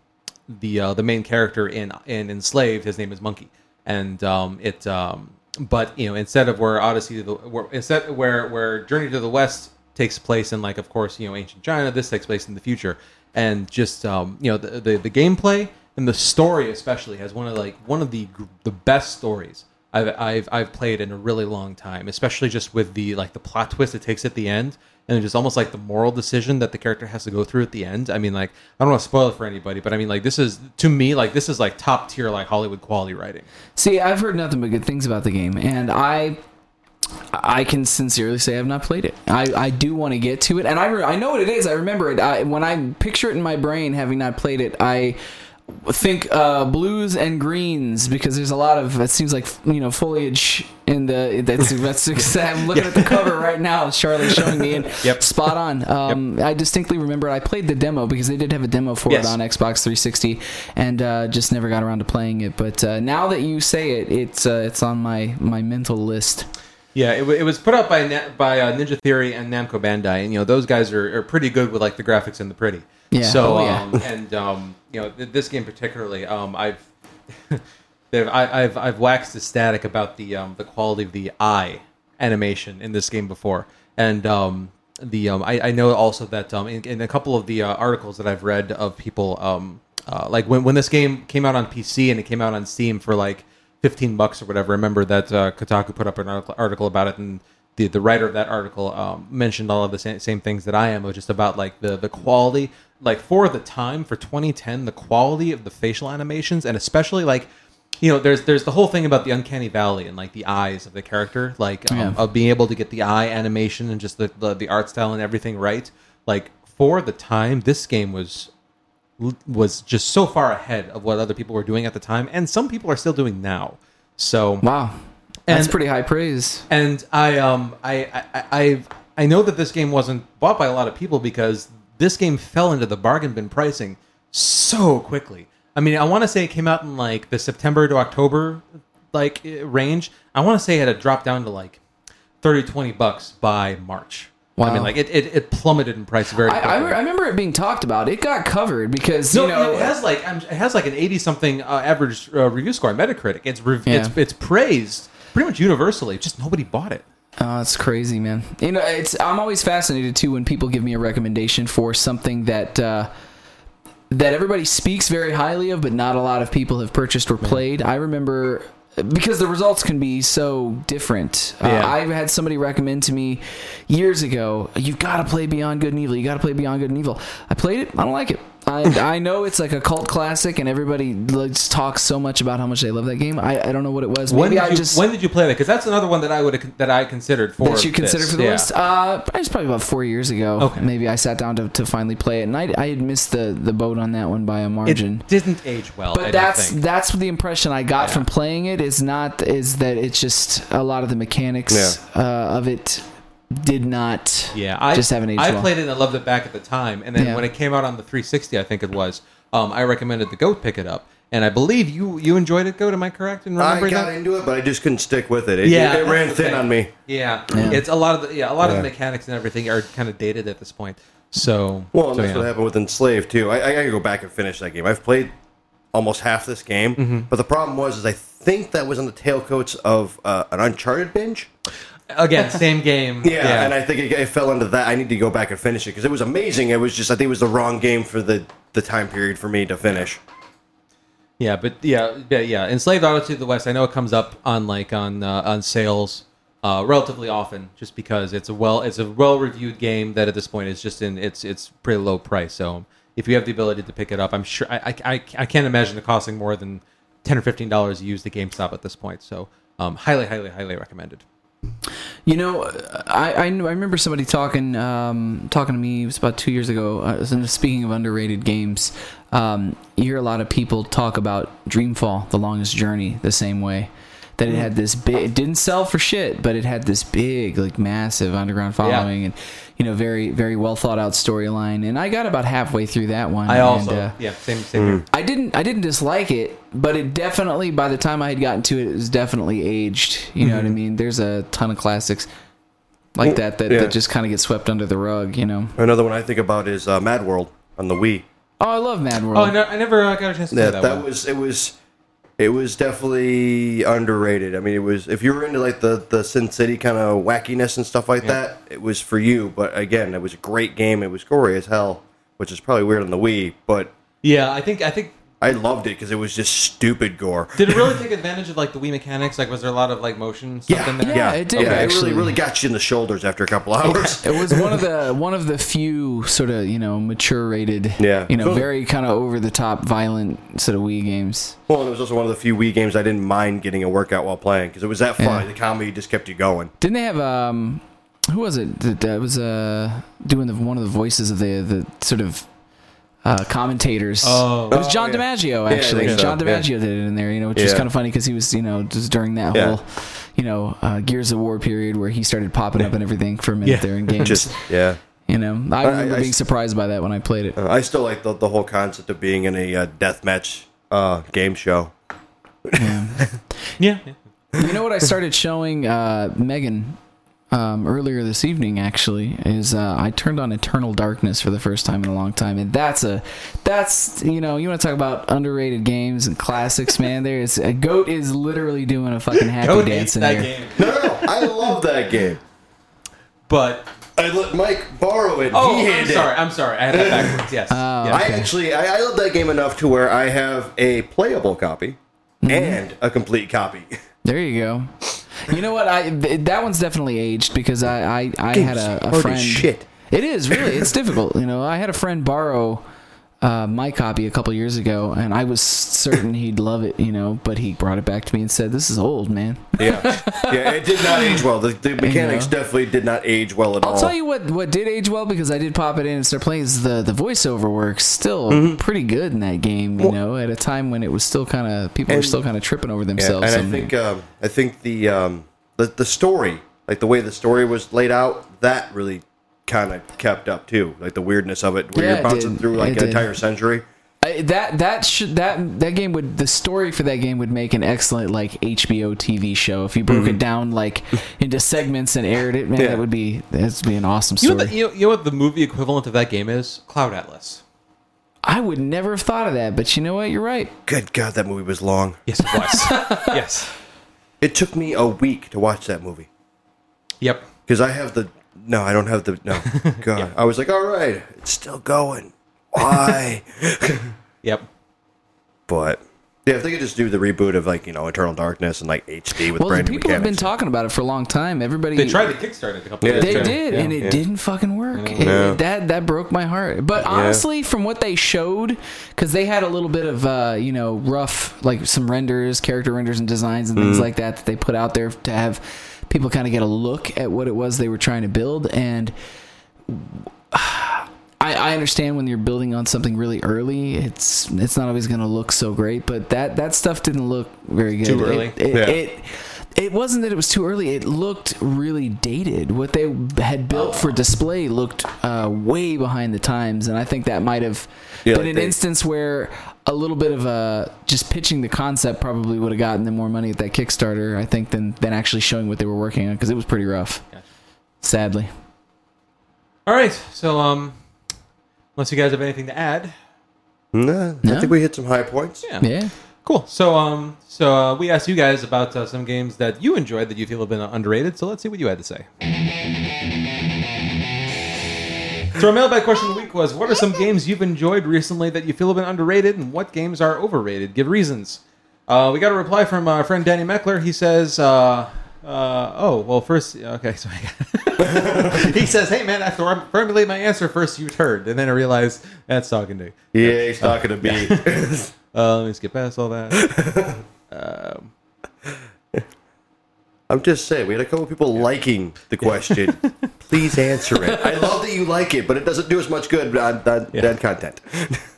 A: the uh, the main character in in Enslaved, his name is Monkey, and um, it. Um, but you know, instead of where Odyssey the where, instead where where Journey to the West takes place in like, of course, you know, ancient China, this takes place in the future, and just um, you know, the, the the gameplay and the story especially has one of like one of the the best stories I've, I've I've played in a really long time, especially just with the like the plot twist it takes at the end, and just almost like the moral decision that the character has to go through at the end. I mean, like I don't want to spoil it for anybody, but I mean, like this is to me like this is like top tier like Hollywood quality writing.
D: See, I've heard nothing but good things about the game, and I I can sincerely say I've not played it. I, I do want to get to it, and I, re- I know what it is. I remember it. I, when I picture it in my brain, having not played it, I think uh, blues and greens because there's a lot of it seems like you know foliage in the that's [laughs] that's I'm looking at the cover right now Charlie's showing me and [laughs]
A: Yep.
D: spot on um, I distinctly remember I played the demo because they did have a demo for
A: Yes.
D: it on Xbox 360 and uh, just never got around to playing it but uh, now that you say it it's uh, it's on my my mental list
A: Yeah, it, wa- it was put out by Na- by uh, Ninja Theory and Namco Bandai, and you know those guys are, are pretty good with like the graphics and the pretty.
D: Yeah.
A: So
D: Oh, yeah.
A: um, and um, you know th- this game particularly, um, I've [laughs] I, I've I've waxed ecstatic about the um, the quality of the eye animation in this game before, and um, the um, I, I know also that um, in, in a couple of the uh, articles that I've read of people um, uh, like when when this game came out on PC and it came out on Steam for like 15 bucks or whatever. I remember that uh, Kotaku put up an article, article about it, and the, the writer of that article um, mentioned all of the same, same things that I am, which is about like the the quality, like for the time for 2010, the quality of the facial animations, and especially like. You know, there's there's the whole thing about the uncanny valley and like the eyes of the character, like um,
D: Yeah.
A: of being able to get the eye animation and just the, the the art style and everything right. Like for the time, this game was was just so far ahead of what other people were doing at the time, and some people are still doing now. So
D: wow that's
A: And-
D: pretty high praise
A: and I um I I I I know that this game wasn't bought by a lot of people because this game fell into the bargain bin pricing so quickly. I mean, I want to say it came out in like the September to October like eh, range. I want to say it had dropped down to like 30 20 bucks by March. I mean, like it, it, it plummeted in price very
D: I. I, I remember it being talked about it got covered because
A: No,
D: you know
A: it has like it has like an eighty something uh, average uh, review score on Metacritic. It's rev-
D: Yeah.
A: it's it's praised pretty much universally. Just nobody bought it.
D: Oh, it's crazy, man. You know, it's I'm always fascinated too when people give me a recommendation for something that uh, that everybody speaks very highly of, but not a lot of people have purchased or played. I remember because the results can be so different. Uh,
A: Yeah.
D: I had somebody recommend to me years ago, "You've got to play Beyond Good and Evil. You got to play Beyond Good and Evil." I played it. I don't like it. I, I know it's like a cult classic, and everybody just talks so much about how much they love that game. I, I don't know what it was.
A: When did
D: I
A: you
D: just
A: when did you play that? Because that's another one that I would that I considered for
D: that you consider
A: this.
D: for the
A: Yeah.
D: list? Uh, it was probably about four years ago.
A: Okay.
D: Maybe I sat down to, to finally play it, and I, I had missed the, the boat on that one by a margin.
A: It didn't age well. I
D: but
A: don't
D: that's that's the impression I got
A: Yeah.
D: from playing it. Is not is that it's just a lot of the mechanics uh, of it did not.
A: yeah. I
D: just haven't aged
A: I
D: well.
A: played it and I loved it back at the time, and then
D: Yeah.
A: when it came out on the 360, I think it was. Um, I recommended the Goat pick it up, and I believe you you enjoyed it. Goat, am I correct in
B: I
A: remembering
B: got
A: that?
B: into it, but I just couldn't stick with it. It,
A: Yeah,
B: it,
A: that's
B: ran
A: the
B: thin
A: thing.
B: on me.
A: Yeah.
D: Yeah.
A: it's a lot of the yeah a lot of
B: Yeah.
A: the mechanics and everything are kind of dated at this point. So
B: Well, and
A: so,
B: that's
A: yeah.
B: what happened with Enslaved too. I, I gotta go back and finish that game. I've played almost half this game,
A: Mm-hmm.
B: but the problem was is I think that was on the tailcoats of uh, an Uncharted binge.
A: Again, same game. [laughs]
B: Yeah, and I think it, it fell into that. I need to go back and finish it because it was amazing. It was just I think it was the wrong game for the the time period for me to finish.
A: Yeah, but yeah, yeah, yeah. Enslaved Odyssey of the West. I know it comes up on like on uh, on sales uh, relatively often, just because it's a well it's a well reviewed game that at this point is just in it's it's pretty low price. So if you have the ability to pick it up, I'm sure I I, I, can't imagine it costing more than ten or fifteen dollars to used at GameStop at this point. So um, highly, highly, highly recommended.
D: You know, I, I, I remember somebody talking um, talking to me. It was about two years ago. Uh, speaking of underrated games, um, you hear a lot of people talk about Dreamfall: The Longest Journey the same way. That it had this big, it didn't sell for shit, but it had this big, like massive underground following, and you know, very, very well thought out storyline. And I got about halfway through that one.
A: I also
D: and, uh,
A: yeah same same here.
D: I didn't I didn't dislike it, but it definitely by the time I had gotten to it, it was definitely aged. You know what I mean? There's a ton of classics like that that,
B: yeah.
D: that just kind of get swept under the rug. You know?
B: Another one I think about is uh, Mad World on the Wii.
D: Oh, I love Mad World.
A: Oh, I, I never uh, got a chance to
B: Yeah,
A: play
B: that,
A: that, one.
B: was it was it was definitely underrated. I mean, it was if you were into like the the Sin City kind of wackiness and stuff like that, it was for you. But again, it was a great game. It was gory as hell, which is probably weird on the Wii, but
A: Yeah, I think I think
B: I loved it because it was just stupid gore.
A: did it really take advantage of like the Wii mechanics? Like, was there a lot of like motion stuff
B: Yeah,
A: in there?
D: Yeah, it did,
B: Yeah, it
D: actually.
B: really really got you in the shoulders after a couple hours.
D: it was one of the [laughs] one of the few sort of you know mature rated,
B: Yeah.
D: you know,
B: Cool.
D: very kind of over the top violent sort of Wii games.
B: Well, and it was also one of the few Wii games I didn't mind getting a workout while playing because it was that fun.
D: Yeah.
B: The comedy just kept you going.
D: Didn't they have um, who was it that, that was uh doing the one of the voices of the the sort of uh, commentators?
A: Oh.
D: it was
B: Oh,
D: John
B: yeah.
D: DiMaggio
B: I
D: actually.
B: think so,
D: John
B: yeah.
D: DiMaggio did it in there, you know, which is
B: Yeah.
D: kind of funny because he was you know just during that
B: Yeah.
D: whole you know uh, Gears of War period where he started popping up and everything for a minute
A: Yeah.
D: there in games.
B: Just yeah.
D: you know, I remember
B: I-
D: being surprised by that when I played it.
B: Uh, I still like the, the whole concept of being in a uh, deathmatch uh, game show.
A: yeah. [laughs] yeah.
D: You know what I started showing uh, Megan um, earlier this evening? Actually, is uh, I turned on Eternal Darkness for the first time in a long time, and that's a that's you know you want to talk about underrated games and classics, man. There is a goat is literally doing a fucking happy
A: Go
D: dance in
A: that
D: there.
A: game.
B: No, no, no. I love that game.
A: But
B: I let Mike borrow it.
A: oh,
B: he
A: I'm sorry.
B: it.
A: I'm sorry. I had that backwards. Yes. [laughs]
D: Oh,
A: yes.
B: I actually I, I love that game enough to where I have a playable copy
D: Mm-hmm.
B: and a complete copy.
D: There you go. You know what? I th- that one's definitely aged because I I, I had a, a friend.
B: shit.
D: It is really. It's [laughs] difficult. You know, I had a friend borrow uh, my copy a couple years ago, and I was certain he'd love it. You know, but he brought it back to me and said, "This is old, man."
B: Yeah, yeah. It did not age well. The, the [laughs] mechanics
D: know.
B: definitely did not age well at all.
D: I'll tell you what. What did age well because I did pop it in and start playing. Is the the voiceover work still pretty good in that game? You
B: Mm-hmm. Well-
D: know, at a time when it was still kind of people were still kind of tripping over
B: Yeah,
D: themselves.
B: and I think um, I think the um, the the story, like the way the story was laid out, that really kind of kept up too. Like the weirdness of it, where
D: Yeah,
B: you're bouncing through like
D: It
B: an
D: did.
B: entire century.
D: I, that that should that that game would the story for that game would make an excellent like HBO TV show if you broke it down like into segments and aired it. Man,
B: Mm-hmm. Yeah.
D: that would be that'd be an awesome
A: You know,
D: story.
A: the, you, know, you know what the movie equivalent of that game is? Cloud Atlas.
D: I would never have thought of that, but you know what? You're right.
B: Good God, that movie was long.
A: Yes, it was. [laughs] yes.
B: It took me a week to watch that movie
A: Yep.
B: because I have the no, I don't have the no. [laughs] God, I was like, all right, it's still going. Why? [laughs]
A: Yep.
B: but yeah, if they could just do the reboot of like you know Eternal Darkness and like HD with
D: Well,
B: brand new
D: people have been talking about it for a long time. Everybody
A: They tried to kickstart it a couple
B: Yeah,
A: years
D: They
A: ago.
D: did,
A: Yeah.
D: and it
B: yeah.
D: didn't fucking work. It-
B: Yeah.
D: that that broke my heart. But honestly, from what they showed, because they had a little bit of uh, you know rough like some renders, character renders, and designs and
B: Mm-hmm.
D: things like that that they put out there to have people kind of get a look at what it was they were trying to build. And I, I understand when you're building on something really early, it's it's not always going to look so great. But that that stuff didn't look very good.
A: Too
D: It-
A: early?
D: It,
B: Yeah.
D: it, it wasn't that it was too early. It looked really dated. What they had built for display looked uh, way behind the times, and I think that might have
B: Yeah,
D: been
B: like
D: an
B: they-
D: instance where a little bit of a just pitching the concept probably would have gotten them more money at that Kickstarter. I think than than actually showing what they were working on because it was pretty rough.
A: Gotcha.
D: Sadly.
A: All right. So, um, unless you guys have anything to add,
B: Nah, I
D: No?
B: think we hit some high points.
A: yeah.
D: Yeah.
A: Cool. So, um, so uh, we asked you guys about uh, some games that you enjoyed that you feel have been underrated. So let's see what you had to say. So our mailbag question of the week was: What are some games you've enjoyed recently that you feel have been underrated, and what games are overrated? Give reasons. Uh, we got a reply from our friend Danny Meckler. He says, uh, uh, "Oh, well, first, okay." [laughs] So he says, "Hey, man, I have to formulate my answer first. You turd," and then I realized that's talking to. you.
B: Yeah, he's talking to me. [laughs]
A: Uh, let me skip past all that. [laughs] um,
B: I'm just saying, we had a couple people liking the question. [laughs] Please answer it. I love that you like it, but it doesn't do as much good on, on
A: Yeah.
B: that content.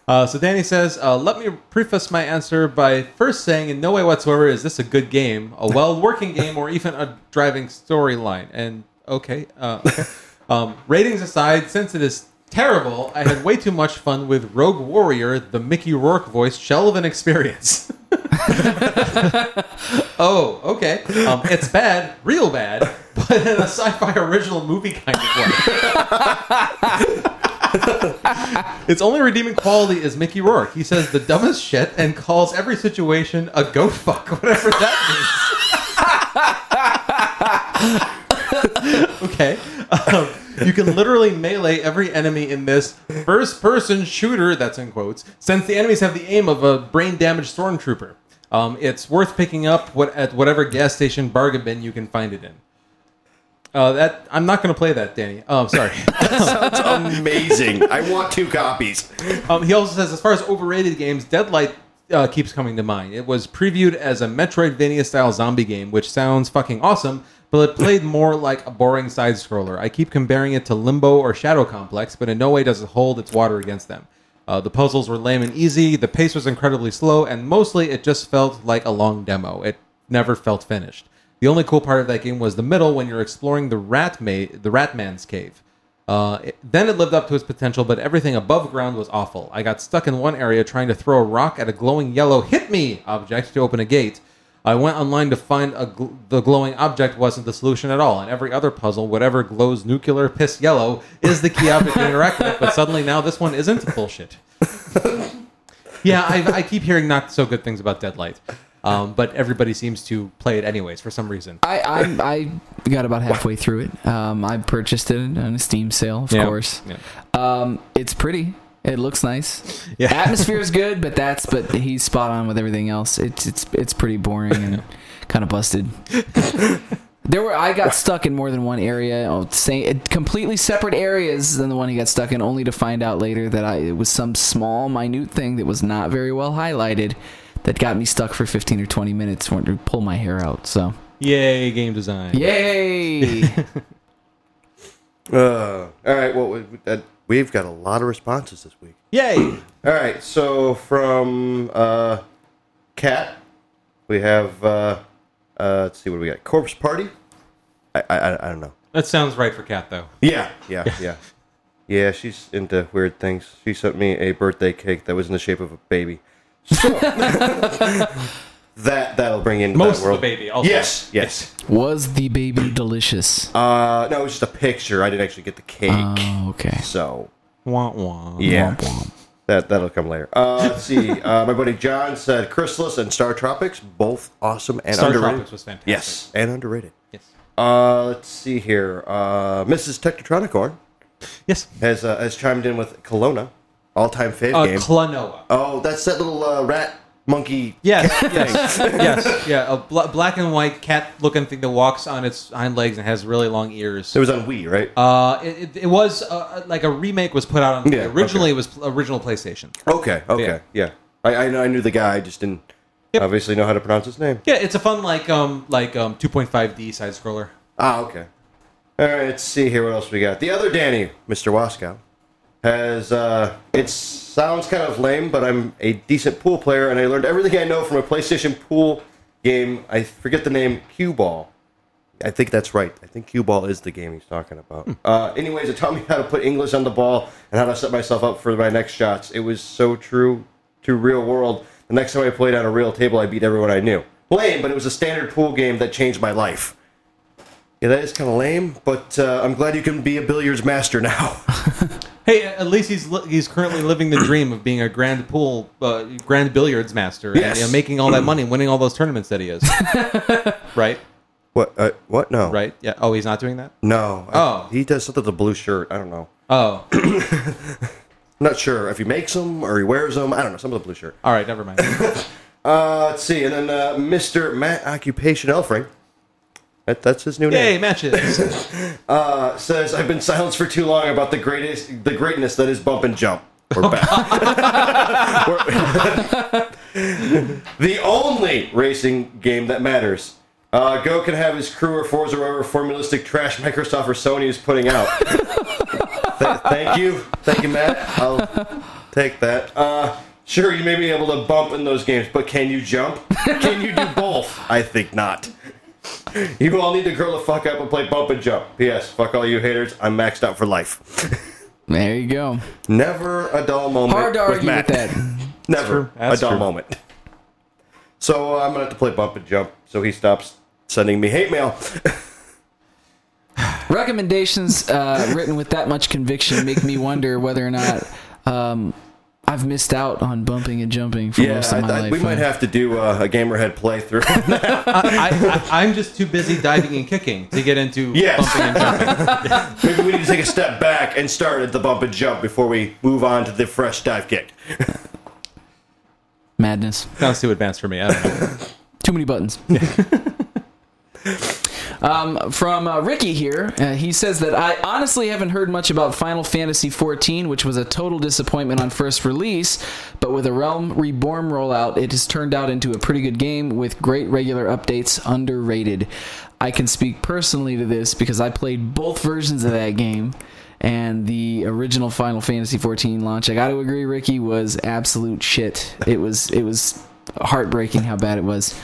A: Uh, so Danny says, uh, "Let me preface my answer by first saying, in no way whatsoever is this a good game, a [laughs] well-working game, or even a driving storyline." And okay, uh, okay. Um, ratings aside, since it is terrible, I had way too much fun with Rogue Warrior, the Mickey Rourke voice shell of an experience. [laughs] oh, okay. Um, it's bad, real bad, but in a sci-fi original movie kind of way. [laughs] Its only redeeming quality is Mickey Rourke. He says the dumbest shit and calls every situation a go fuck, [laughs] whatever that means. okay. Um, you can literally melee every enemy in this first person shooter, that's in quotes, since the enemies have the aim of a brain damaged stormtrooper. Um, it's worth picking up what, at whatever gas station bargain bin you can find it in. Uh, that I'm not going to play that, Danny. Oh, sorry. [laughs]
B: Sounds amazing. I want two copies.
A: Um, he also says, as far as overrated games, Deadlight uh, keeps coming to mind. It was previewed as a Metroidvania style zombie game, which sounds fucking awesome, but it played more like a boring side scroller. I keep comparing it to Limbo or Shadow Complex, but in no way does it hold its water against them. Uh, the puzzles were lame and easy, the pace was incredibly slow, and mostly it just felt like a long demo. It never felt finished. The only cool part of that game was the middle when you're exploring the rat ma- the Ratman's cave. Uh, it- then it lived up to its potential, but everything above ground was awful. I got stuck in one area trying to throw a rock at a glowing yellow "hit me" object to open a gate. I went online to find a gl- the glowing object wasn't the solution at all. And every other puzzle, whatever glows nuclear piss yellow, is the key object to interact with. But suddenly now this one isn't bullshit. yeah, I, I keep hearing not so good things about Deadlight, um, but everybody seems to play it anyways for some reason.
D: I, I I got about halfway through it. Um, I purchased it on a Steam sale, of
A: Yeah.
D: course.
A: Yeah.
D: Um, it's pretty. It looks nice.
A: Yeah.
D: Atmosphere is good, but that's but he's spot on with everything else. It's it's it's pretty boring and kind of busted. There were I got stuck in more than one area, oh, same, completely separate areas than the one he got stuck in, only to find out later that I it was some small, minute thing that was not very well highlighted that got me stuck for 15 or 20 minutes, wanted to pull my hair out. So,
A: Yay, game design.
D: yay! [laughs]
B: Uh, all right. Well, we, that, we've got a lot of responses this week.
A: Yay!
B: All right. So from uh, Cat, we have. Uh, uh, let's see what do we got. Corpse Party. I, I I don't know.
A: That sounds right for Cat, though.
B: Yeah, yeah, yeah. Yeah, she's into weird things. She sent me a birthday cake that was in the shape of a baby. So [laughs] that that'll bring in
A: Most
B: that
A: of the baby. Also.
B: Yes, yes.
D: Was the baby delicious?
B: Uh, no, it was just a picture. I didn't actually get the cake.
D: Oh, okay.
B: so
A: Wah, wah.
B: yeah, that that'll come later. Uh, let's see. Uh, my buddy John said Chrysalis and Star Tropics both awesome and
A: Star
B: underrated.
A: Tropics was fantastic.
B: Yes, and underrated.
A: Yes.
B: Uh, let's see here. Uh, Mrs. Technotronicorn
A: Yes.
B: has uh, has chimed in with Klonoa, all time fave
A: Uh,
B: game.
A: Klonoa.
B: oh, that's that little uh, rat monkey.
A: Yes, yes, [laughs] yes, yeah. A bla- black and white cat-looking thing that walks on its hind legs and has really long ears.
B: It was on Wii, right?
A: Uh, it, it, it was uh, like a remake was put out on.
B: Yeah,
A: originally,
B: okay.
A: it was original PlayStation.
B: okay, okay, yeah. I I, know, I knew the guy. I just didn't
A: Yep.
B: obviously know how to pronounce his name.
A: Yeah, it's a fun like um like um 2.5D side scroller.
B: Ah, okay. All right, let's see here what else we got. The other Danny, Mr. Waskow, has uh it sounds kind of lame, but I'm a decent pool player and I learned everything I know from a PlayStation pool game. I forget the name, Cue Ball. I think that's right. I think cue ball is the game he's talking about. Uh, anyways, it taught me how to put English on the ball and how to set myself up for my next shots. It was so true to real world. The next time I played on a real table, I beat everyone I knew. Lame, but it was a standard pool game that changed my life. Yeah, that is kind of lame, but uh, I'm glad you can be a billiards master now. [laughs] [laughs]
A: Hey, at least he's li- he's currently living the dream of being a grand pool, uh, grand billiards master, and
B: Yes.
A: you know, making all that money, and winning all those tournaments that he is. [laughs] right,
B: what? Uh, what? No.
A: right. Yeah. Oh, he's not doing that.
B: No. I-
A: Oh.
B: he does something with a blue shirt. I don't know.
A: Oh,
B: I'm [laughs] not sure if he makes them or he wears them. I don't know. Some of the blue shirt.
A: all right. Never mind. [laughs]
B: Uh, let's see. And then uh, Mr. Matt Occupation Elfring. That, that's his new
A: Yay,
B: name.
A: matches. [laughs]
B: Uh, says I've been silenced for too long about the greatest, the greatness that is bump and jump. We're back. [laughs] [laughs] We're- the only racing game that matters. Uh, Go can have his crew or Forza or whatever formulistic trash Microsoft or Sony is putting out. Th- thank you. Thank you, Matt. I'll take that. Uh, sure, you may be able to bump in those games, but can you jump? Can you do both? I think not. [laughs] You all need to grow the fuck up and play bump and jump. P.S. Fuck all you haters. I'm maxed out for life. [laughs]
D: There you go.
B: Never a dull moment.
D: Hard to
B: with
D: argue
B: Matt.
D: with that. [laughs]
B: Never
A: true. That's
B: a dull
A: true.
B: moment. So uh, I'm gonna have to play bump and jump so he stops sending me hate mail.
D: Recommendations uh, written with that much conviction make me wonder whether or not um, I've missed out on bumping and jumping for
B: yeah,
D: most of my
B: I- I-
D: life.
B: we might have to do uh, a gamerhead playthrough. [laughs]
A: I, I, I'm just too busy diving and kicking to get into
B: Yes.
A: bumping and jumping. [laughs]
B: Maybe we need to take a step back and start at the bump and jump before we move on to the fresh dive kick.
D: Madness.
A: Sounds too advanced for me. I don't know. [laughs]
D: Too many buttons. Um, from uh, Ricky here, uh, he says that I honestly haven't heard much about Final Fantasy XIV, which was a total disappointment on first release, but with a Realm Reborn rollout, it has turned out into a pretty good game with great regular updates. Underrated. I can speak personally to this because I played both versions of that game. And the original Final Fantasy XIV launch, I got to agree, Ricky was absolute shit. It was it was heartbreaking how bad it was.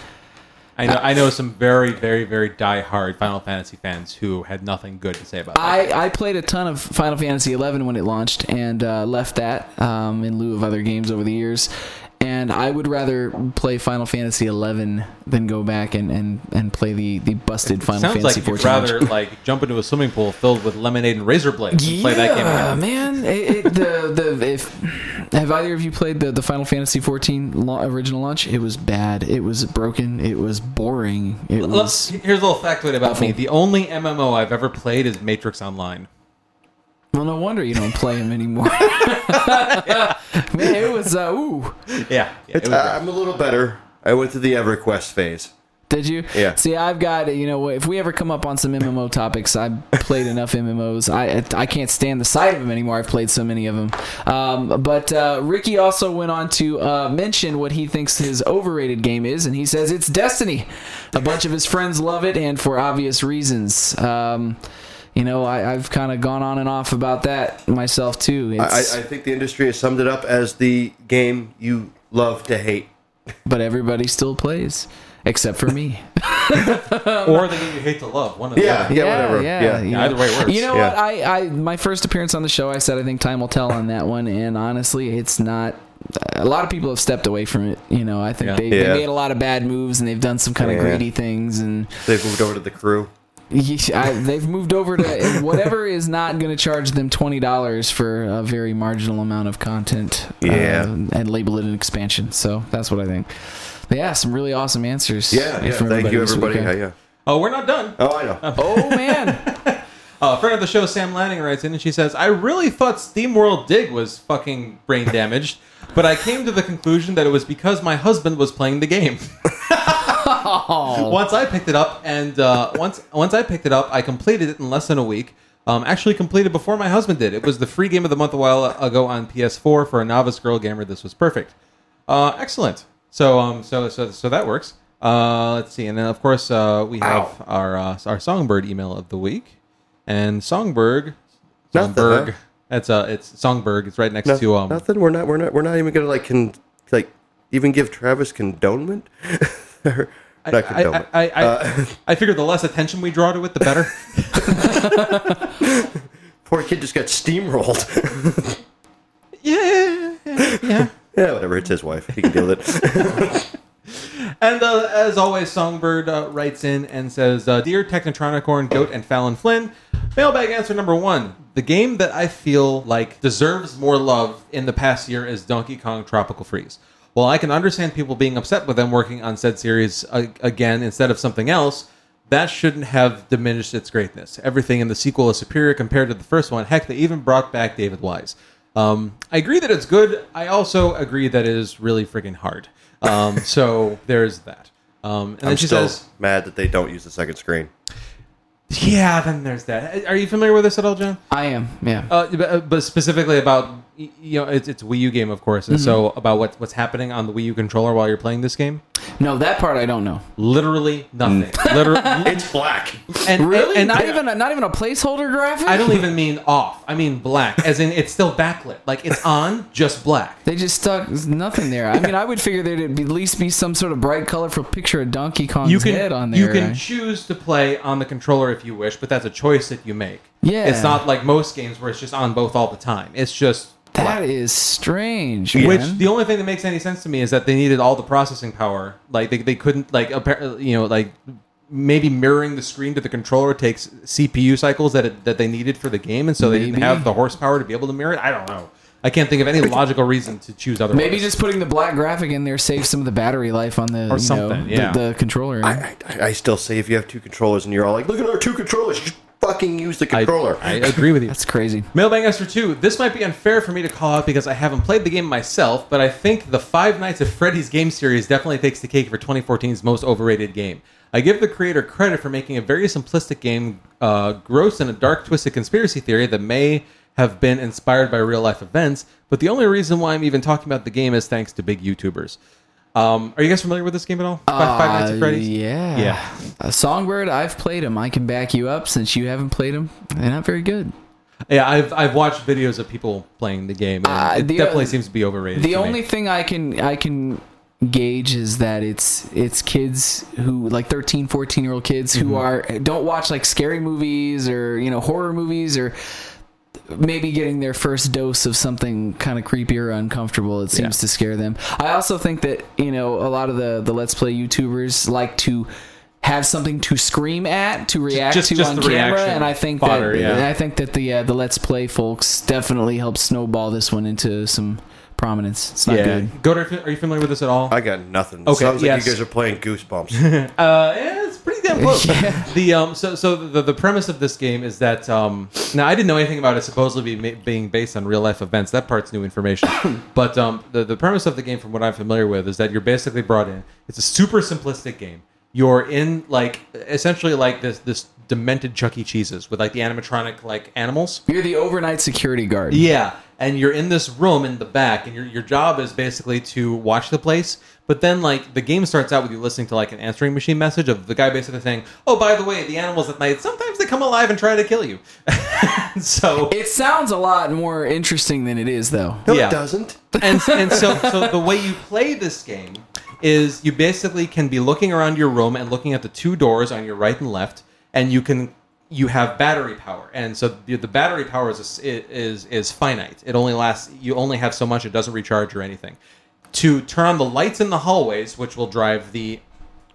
A: I know. I know some very, very, very die-hard Final Fantasy fans who had nothing good to say about it.
D: I, I played a ton of Final Fantasy XI when it launched and uh, left that um, in lieu of other games over the years. And I would rather play Final Fantasy XI than go back and, and, and play the, the busted Final
A: Sounds
D: Fantasy
A: like you'd rather like jump into a swimming pool filled with lemonade and razor blades and play that game
D: Yeah,
A: again.
D: man. It, it, the the if have either of you played the, the Final Fantasy XIV la- original launch? It was bad. It was broken. It was boring. It
A: Look,
D: was.
A: here's a little factoid about me. The only MMO I've ever played is Matrix Online.
D: Well, no wonder you don't play them anymore. [laughs] Man, it was. Uh, ooh.
A: Yeah, yeah it was
B: uh. I'm a little better. I went through the EverQuest phase.
D: Did you?
B: Yeah.
D: See, I've got you know if we ever come up on some MMO topics, I've played enough MMOs. I I can't stand the sight of them anymore. I've played so many of them. Um, but uh, Ricky also went on to uh, mention what he thinks his overrated game is, and he says it's Destiny. A bunch of his friends love it, and for obvious reasons. Um, you know, I, I've kind of gone on and off about that myself too.
B: I, I think the industry has summed it up as the game you love to hate.
D: but everybody still plays, except for me. [laughs]
A: or the game you hate to love. One of
B: Yeah,
A: them.
B: yeah, whatever.
D: Yeah,
B: Yeah.
D: you
A: Yeah,
D: know-
A: either way works.
D: You know
B: Yeah.
D: what? I, I my first appearance on the show, I said I think time will tell on that one, and honestly, it's not. A lot of people have stepped away from it. You know, I think
A: Yeah.
D: they,
B: Yeah.
D: they made a lot of bad moves, and they've done some kind of greedy things, and
B: They've moved over to the crew.
D: I, they've moved over to whatever is not going to charge them twenty dollars for a very marginal amount of content.
B: Yeah.
D: uh, and label it an expansion. So that's what I think. But yeah, some really awesome answers.
B: Yeah, yeah. Thank you, everybody. Yeah, yeah.
A: Oh, we're not done.
B: Oh, I know. [laughs]
D: Oh man.
A: Uh, a friend of the show, Sam Lanning, writes in and she says, I really thought SteamWorld Dig was fucking brain damaged, but I came to the conclusion that it was because my husband was playing the game. [laughs]
D: Oh.
A: once I picked it up, and uh, once once I picked it up, I completed it in less than a week. Um, actually, completed before my husband did. It was the free game of the month a while ago on PS4 for a novice girl gamer. This was perfect. Uh, excellent. So um, so so so that works. Uh, let's see, and then of course uh, we have
B: Ow.
A: our uh, our Songbird email of the week, and Songbird,
B: Nothing,
A: Songbird.
B: huh?
A: That's uh, it's Songbird. It's right next
B: No-
A: to um.
B: nothing. We're not. We're not. We're not even gonna like con, like even give Travis condonement. [laughs] Or-
A: I,
B: not
A: I,
B: condonement.
A: I, I,
B: Uh, [laughs]
A: I figure the less attention we draw to it, the better. [laughs]
B: Poor kid just got steamrolled.
A: yeah, yeah.
B: yeah, whatever. It's his wife. He can deal with it. [laughs]
A: And uh, as always, Songbird uh, writes in and says, uh, "Dear Technotronicorn, Goat, and Fallon Flynn, mailbag answer number one: the game that I feel like deserves more love in the past year is Donkey Kong Tropical Freeze. While I can understand people being upset with them working on said series uh, again instead of something else." That shouldn't have diminished its greatness. Everything in the sequel is superior compared to the first one. Heck, they even brought back David Wise. Um, I agree that it's good. I also agree that it is really freaking hard. Um, [laughs] so there's that. Um, and then
B: I'm
A: she
B: still
A: says,
B: mad that they don't use the second screen.
A: "Yeah." Then there's that. Are you familiar with this at all, John?
D: I am. Yeah.
A: Uh, but, but specifically about y- you know, it's it's a Wii U game, of course, and so mm-hmm. about what what's happening on the Wii U controller while you're playing this game,
D: No, that part I don't know.
A: literally nothing. Mm. [laughs] Literally, [laughs]
B: It's black.
A: and,
D: Really?
A: and-
D: not
A: and-
D: even a, not even a placeholder graphic.
A: I don't even mean off. I mean black, as in it's still backlit. Like it's on, just black.
D: They just stuck there's nothing there. I mean, I would figure there'd at least be some sort of bright, colorful picture of Donkey Kong's
A: You can
D: head on there.
A: you can
D: right?
A: choose to play on the controller if you wish, but that's a choice that you make.
D: Yeah.
A: it's not like most games where it's just on both all the time. It's just
D: That is strange,
A: Which the only thing that makes any sense to me is that they needed all the processing power. Like they, they couldn't like appar- you know like maybe mirroring the screen to the controller takes CPU cycles that it, that they needed for the game, and so they didn't have the horsepower to be able to mirror it. I don't know. I can't think of any logical reason to choose otherwise.
D: Maybe just putting the black graphic in there saves some of the battery life on the you
A: something,
D: the-
A: yeah.
D: the, controller.
B: I, I, I still say if you have two controllers and you're all like, look at our two controllers, just fucking use the controller.
A: I agree with you.
D: That's crazy.
A: Mailbag Master 2. This might be unfair for me to call out because I haven't played the game myself, but I think the Five Nights at Freddy's game series definitely takes the cake for 2014's most overrated game. I give the creator credit for making a very simplistic game, uh, gross in a dark, twisted conspiracy theory that may have been inspired by real life events, but the only reason why I'm even talking about the game is thanks to big YouTubers. Um, are you guys familiar with this game at all? Five, Five Nights at
D: Uh,
A: Freddy's?
D: Yeah.
A: Yeah.
D: Uh, Songbird, I've played him. I can back you up since you haven't played him. They're not very good.
A: Yeah, I've, I've watched videos of people playing the game, and
D: Uh,
A: it
D: the-
A: definitely seems to be overrated.
D: The
A: to me.
D: only thing I can I can gauge is that it's it's kids who like 13 14 year old kids who
A: Mm-hmm.
D: are don't watch like scary movies or you know horror movies or maybe getting their first dose of something kind of creepy or uncomfortable it seems
A: Yeah.
D: to scare them i also think that you know a lot of the the let's play youtubers like to have something to scream at to react
A: just-
D: to
A: just
D: on camera
A: reaction
D: and i think
A: fodder,
D: that
A: yeah.
D: i think that the uh, the let's play folks definitely helped snowball this one into some prominence it's not
A: yeah.
D: good
A: Goder, are you familiar with this at all?
B: I got nothing.
A: Okay,
B: Sounds like you guys are playing Goosebumps. [laughs]
A: Uh, yeah, it's pretty damn close. [laughs] The um, so so the, the premise of this game is that um, now I didn't know anything about it supposedly be, being based on real life events. That part's new information. [coughs] but um, the the premise of the game, from what I'm familiar with, is that you're basically brought in. It's a super simplistic game. You're in like essentially like this this demented Chuck E. Cheese's with like the animatronic like animals.
D: you're the overnight security guard
A: Yeah, and you're in this room in the back, and your your job is basically to watch the place. But then, like, the game starts out with you listening to like an answering machine message of the guy basically saying, "Oh, by the way, the animals at night sometimes they come alive and try to kill you." [laughs] so
D: it sounds a lot more interesting than it is though
B: No,
A: Yeah.
B: it doesn't. [laughs]
A: and and so so the way you play this game is you basically can be looking around your room and looking at the two doors on your right and left, and you can you have battery power, and so the, the battery power is is is finite. It only lasts. You only have so much. It doesn't recharge or anything. To turn on the lights in the hallways, which will drive the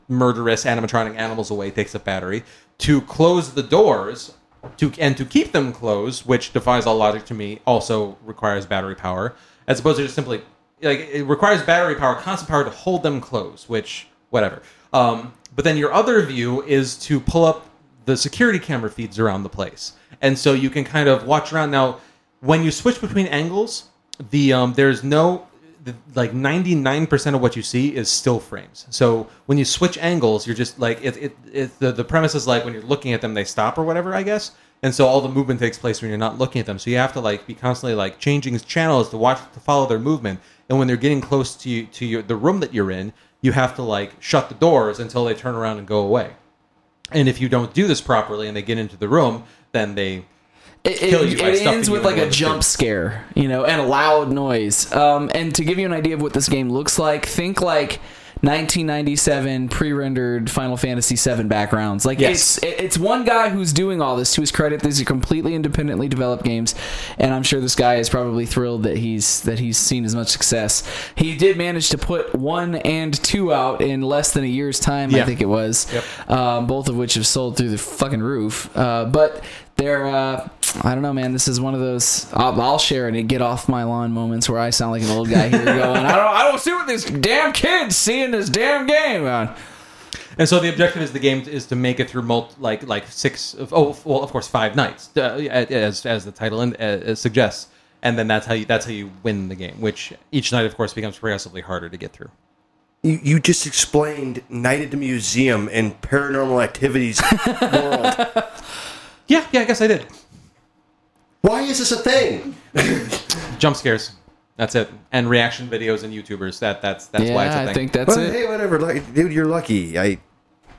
A: murderous animatronic animals away takes a battery. To close the doors, to and to keep them closed, which defies all logic to me, also requires battery power, as opposed to just simply like it requires battery power, constant power to hold them closed, which whatever. Um, but then your other view is to pull up the security camera feeds around the place, and so you can kind of watch around. Now, when you switch between angles, the um, there's no the, like 99% of what you see is still frames. So when you switch angles, you're just like it, it, it the, the premise is like when you're looking at them they stop or whatever, I guess. And so all the movement takes place when you're not looking at them. So you have to like be constantly like changing channels to watch to follow their movement. And when they're getting close to you, to your, the room that you're in, you have to like shut the doors until they turn around and go away. And if you don't do this properly and they get into the room, then they
D: it,
A: kill you
D: it, it ends with like a jump scare, you know, and a loud noise. Um, and to give you an idea of what this game looks like, think like 1997 pre-rendered Final Fantasy VII backgrounds. Like
A: Yes.
D: it's it's one guy who's doing all this. To his credit, these are completely independently developed games, and I'm sure this guy is probably thrilled that he's that he's seen as much success. He did manage to put one and two out in less than a year's time. I think it was,
A: Yep.
D: um, both of which have sold through the fucking roof. Uh, but they're, uh, I don't know, man. This is one of those I'll, I'll share it and get off my lawn moments where I sound like an old guy here going, I don't, I don't see what this damn kid's seeing this damn game on.
A: And so the objective is the game is to make it through multi, like like six of, oh well of course five nights uh, as as the title in, uh, suggests, and then that's how you that's how you win the game. Which each night of course becomes progressively harder to get through.
B: You, you just explained Night at the Museum and Paranormal Activities world. [laughs]
A: Yeah, yeah, I guess I did.
B: Why is this a thing? [laughs]
A: Jump scares. That's it. And reaction videos and YouTubers. That that's that's
D: yeah,
A: why it's a
D: I
A: thing.
D: I think that's
B: But
D: it.
B: hey, whatever. Like, dude, you're lucky. I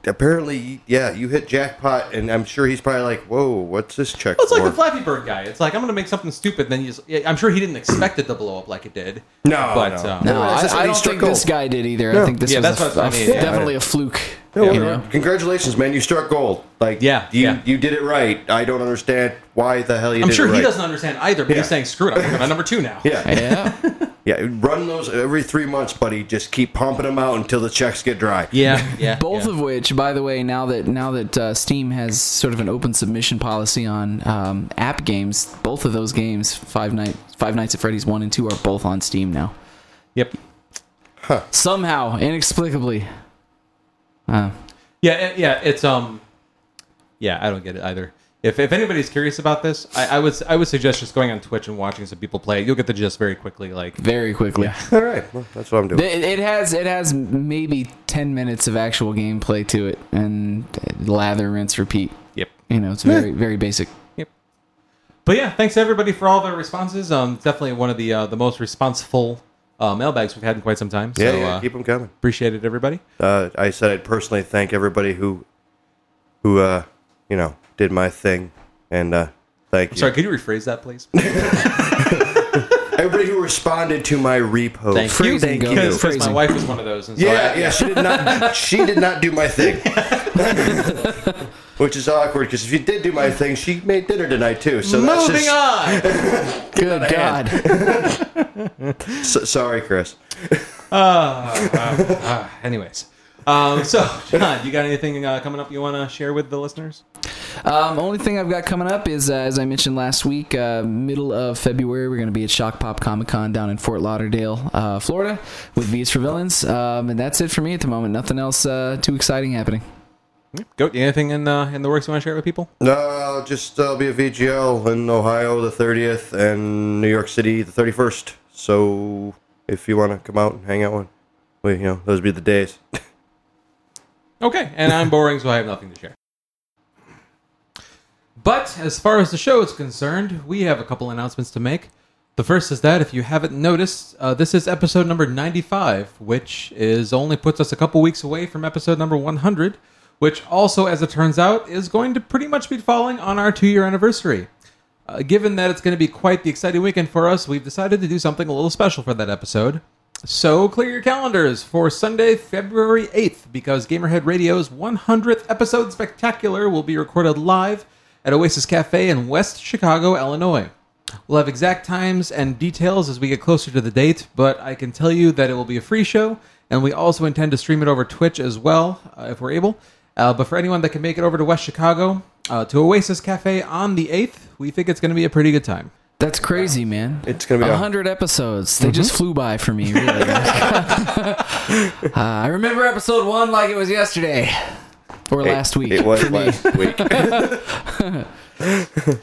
B: apparently, yeah, you hit jackpot, and I'm sure he's probably like, "Whoa, what's this check
A: Well, it's like
B: for?"
A: the Flappy Bird guy. It's like I'm gonna make something stupid. Then you, just, I'm sure he didn't expect it to blow up like it did.
B: No,
A: but
B: no.
A: um,
D: No, I, I don't
B: struck
D: think this guy did either.
B: No.
D: I think this
A: Yeah,
D: was
A: that's
D: a,
A: what I
D: a-
A: mean, yeah.
D: definitely a fluke.
B: No,
D: you know?
B: Congratulations, man! You struck gold. Like,
A: Yeah,
B: you
A: yeah.
B: you did it right. I don't understand why the hell you
A: I'm
B: did
A: sure
B: it right.
A: he doesn't understand either. But
B: Yeah.
A: he's saying, "Screw it, I'm number two now." [laughs]
B: Yeah,
D: Yeah. [laughs]
B: yeah. Run those every three months, buddy. Just keep pumping them out until the checks get dry.
A: yeah, [laughs] yeah.
D: Both
A: yeah.
D: of which, by the way, now that now that uh, Steam has sort of an open submission policy on um, app games, both of those games, Five Night Five Nights at Freddy's one and two, are both on Steam now.
A: Yep.
D: Somehow, inexplicably. Uh,
A: Yeah, yeah. It's um, yeah. I don't get it either. If, if anybody's curious about this, I, I would I would suggest just going on Twitch and watching some people play. You'll get the gist very quickly. Like,
D: very quickly.
B: All right, well, that's what I'm doing.
D: It, it has it has maybe ten minutes of actual gameplay to it, and lather, rinse, repeat.
A: yep.
D: You know, it's very very basic. Yep.
A: But yeah, thanks everybody for all their responses. Um, definitely one of the uh, the most responseful uh, mailbags we've had in quite some time. So
B: yeah, yeah,
A: uh,
B: keep them coming.
A: appreciate it, everybody.
B: Uh, I said I'd personally thank everybody who, who, uh, you know, did my thing, and uh, thank you.
A: Sorry, could you rephrase that, please? [laughs]
B: Everybody who responded to my repost.
A: Thank you.
B: Thank you.
A: Because my
D: Phrasing.
A: wife was one of those. And so
B: Yeah,
A: I-
B: yeah, she did not. She did not do my thing, [laughs] which is awkward because if she did do my thing, she made dinner tonight too. So that's
A: Moving
B: just,
A: on. [laughs]
D: Good God.
B: So, sorry, Chris.
A: Uh, anyways, um, so John, you got anything uh, coming up you want to share with the listeners?
D: Um, only thing I've got coming up is, uh, as I mentioned last week, uh, middle of February, we're going to be at Shock Pop Comic Con down in Fort Lauderdale, uh, Florida, with V's for Villains. Um, and that's it for me at the moment. Nothing else uh, too exciting happening.
A: Go. Anything in uh, in the works you want to share with people?
B: No, I'll just uh, be at VGL in Ohio the 30th and New York City the 31st. So if you want to come out and hang out, one, well, you know, those would be the days. [laughs]
A: Okay, and I'm boring, so I have nothing to share. But as far as the show is concerned, we have a couple announcements to make. The first is that if you haven't noticed, uh, this is episode number 95, which is only puts us a couple weeks away from episode number 100, which also, as it turns out, is going to pretty much be falling on our two year anniversary. Uh, given that it's going to be quite the exciting weekend for us, we've decided to do something a little special for that episode. So clear your calendars for Sunday, February 8th, because Gamerhead Radio's 100th episode spectacular will be recorded live at Oasis Cafe in West Chicago, Illinois. We'll have exact times and details as we get closer to the date, but I can tell you that it will be a free show, and we also intend to stream it over Twitch as well, uh, if we're able. Uh, but for anyone that can make it over to West Chicago, uh, to Oasis Cafe on the 8th, we think it's going to be a pretty good time.
D: That's crazy, man.
B: It's gonna be a-
D: 100 episodes. They just flew by for me, really. [laughs] uh, I remember episode one like it was yesterday or last week.
B: It was last week. [laughs]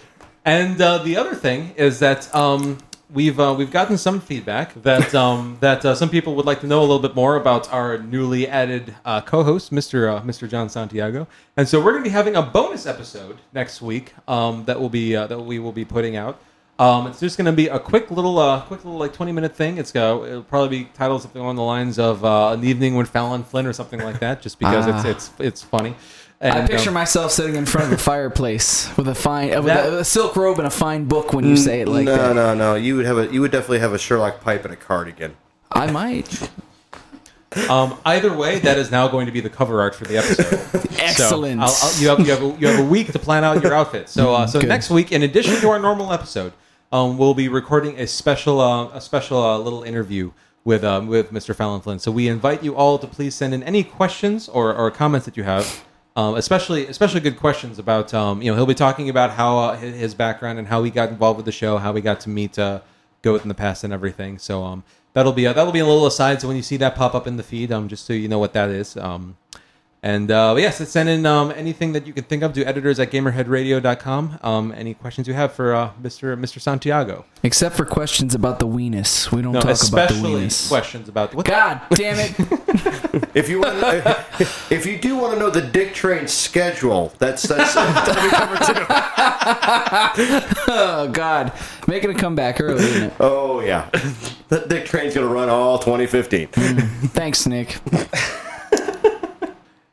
A: And uh, the other thing is that um, we've uh, we've gotten some feedback that um, [laughs] that uh, some people would like to know a little bit more about our newly added uh, co-host, Mr. Uh, Mr. John Santiago. And so we're going to be having a bonus episode next week um, that will be uh, that we will be putting out. Um, it's just going to be a quick little, uh, quick little like twenty minute thing. It's uh, it'll probably be titled something along the lines of uh, "An Evening with Fallon Flynn" or something like that, just because
D: Ah.
A: it's it's it's funny.
D: I picture
A: um,
D: myself sitting in front of a [laughs] fireplace with a fine, uh, with
A: That-
D: a, a silk robe and a fine book when you say it like
B: no,
D: that.
B: no, no. No. You would have a. You would definitely have a Sherlock pipe and a cardigan.
D: I might.
A: Um, either way, that is now going to be the cover art for the episode.
D: Excellent. [laughs]
A: So I'll, I'll, you, have, you, have a, you have a week to plan out your outfit. So, uh, so
D: Good.
A: next week, in addition to our normal episode, um, we'll be recording a special, uh, a special uh, little interview with um, with Mr. Fallon Flynn. So we invite you all to please send in any questions or, or comments that you have. Um, especially, especially good questions about, um, you know, he'll be talking about how uh, his, background and how he got involved with the show, how we got to meet uh, Goat in the past and everything. So, um, that'll be a, that'll be a little aside. So when you see that pop up in the feed, um, just so you know what that is. Um, And uh, yes, send in um, anything that you can think of to editors at gamerheadradio.com. Um, any questions you have for uh, Mr. Mr. Santiago?
D: Except for questions about the weenus. We don't
A: No,
D: talk about the
A: especially
D: weenus.
A: questions about what
D: God damn it. [laughs]
B: If you want, to, if you do want to know the Dick Train schedule, that's that's that'll be covered too. [laughs]
D: oh, God. Making a comeback early, isn't it?
B: Oh yeah, the Dick Train's gonna run all 2015.
D: Thanks, Nick. [laughs]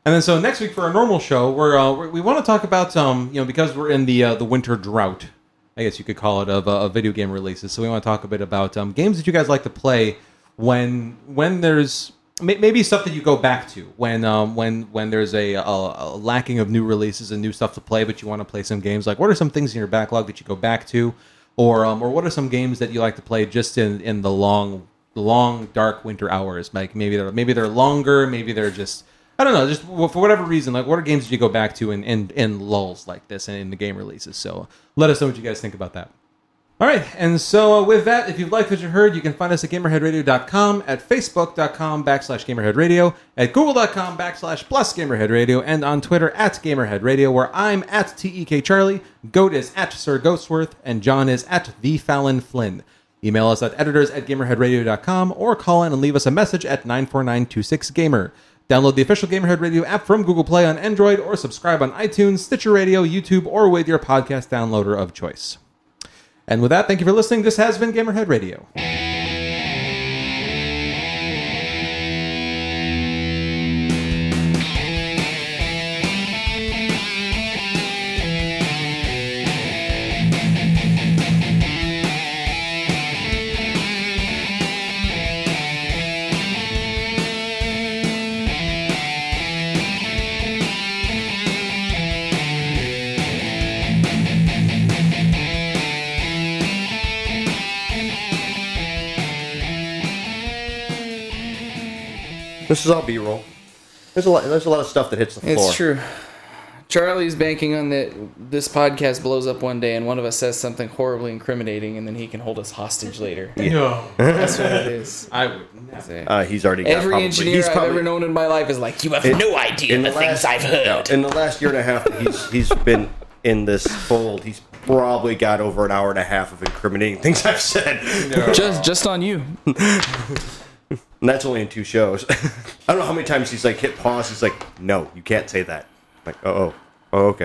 A: And then so next week for our normal show, we're, uh, we're want to talk about um you know because we're in the uh, the winter drought, I guess you could call it of, uh, of video game releases. So we want to talk a bit about um, games that you guys like to play when when there's maybe stuff that you go back to when um when when there's a, a, a lacking of new releases and new stuff to play, but you want to play some games. Like what are some things in your backlog that you go back to, or um or what are some games that you like to play just in in the long long dark winter hours? Like maybe they're maybe they're longer, maybe they're just I don't know, just for whatever reason, like what are games that you go back to in, in, in lulls like this and in the game releases? So let us know what you guys think about that. All right, and so uh, with that, if you've liked what you heard, you can find us at gamerheadradio.com, at facebook.com backslash gamerheadradio, at google.com backslash plus gamerheadradio, and on Twitter at gamerheadradio, where I'm at TEK Charlie, Goat is at Sir Ghostworth, and John is at the Fallon Flynn. Email us at editors at gamerheadradio.com or call in and leave us a message at 94926gamer. Download the official Gamerhead Radio app from Google Play on Android or subscribe on iTunes, Stitcher Radio, YouTube, or with your podcast downloader of choice. And with that, thank you for listening. This has been Gamerhead Radio.
B: This is all B-roll. There's a lot. There's a lot of stuff that hits the floor.
D: It's true. Charlie's banking on that this podcast blows up one day and one of us says something horribly incriminating and then he can hold us hostage later. [laughs]
A: No,
D: That's what it is.
A: I would never.
B: Uh, he's already got
D: Every
B: probably,
D: engineer
B: he's
D: I've
B: probably,
D: ever known in my life is like, you have
B: in-
D: no idea
B: in
D: the,
B: the
D: things
B: last-
D: I've heard.
B: yeah, in the last year and a half that he's he's been in this fold. He's probably got over an hour and a half of incriminating things I've said. [laughs]
D: Just just on you. [laughs]
B: And that's only in two shows. [laughs] I don't know how many times he's like hit pause. He's like, "No, you can't say that." I'm like, oh, oh, oh, okay.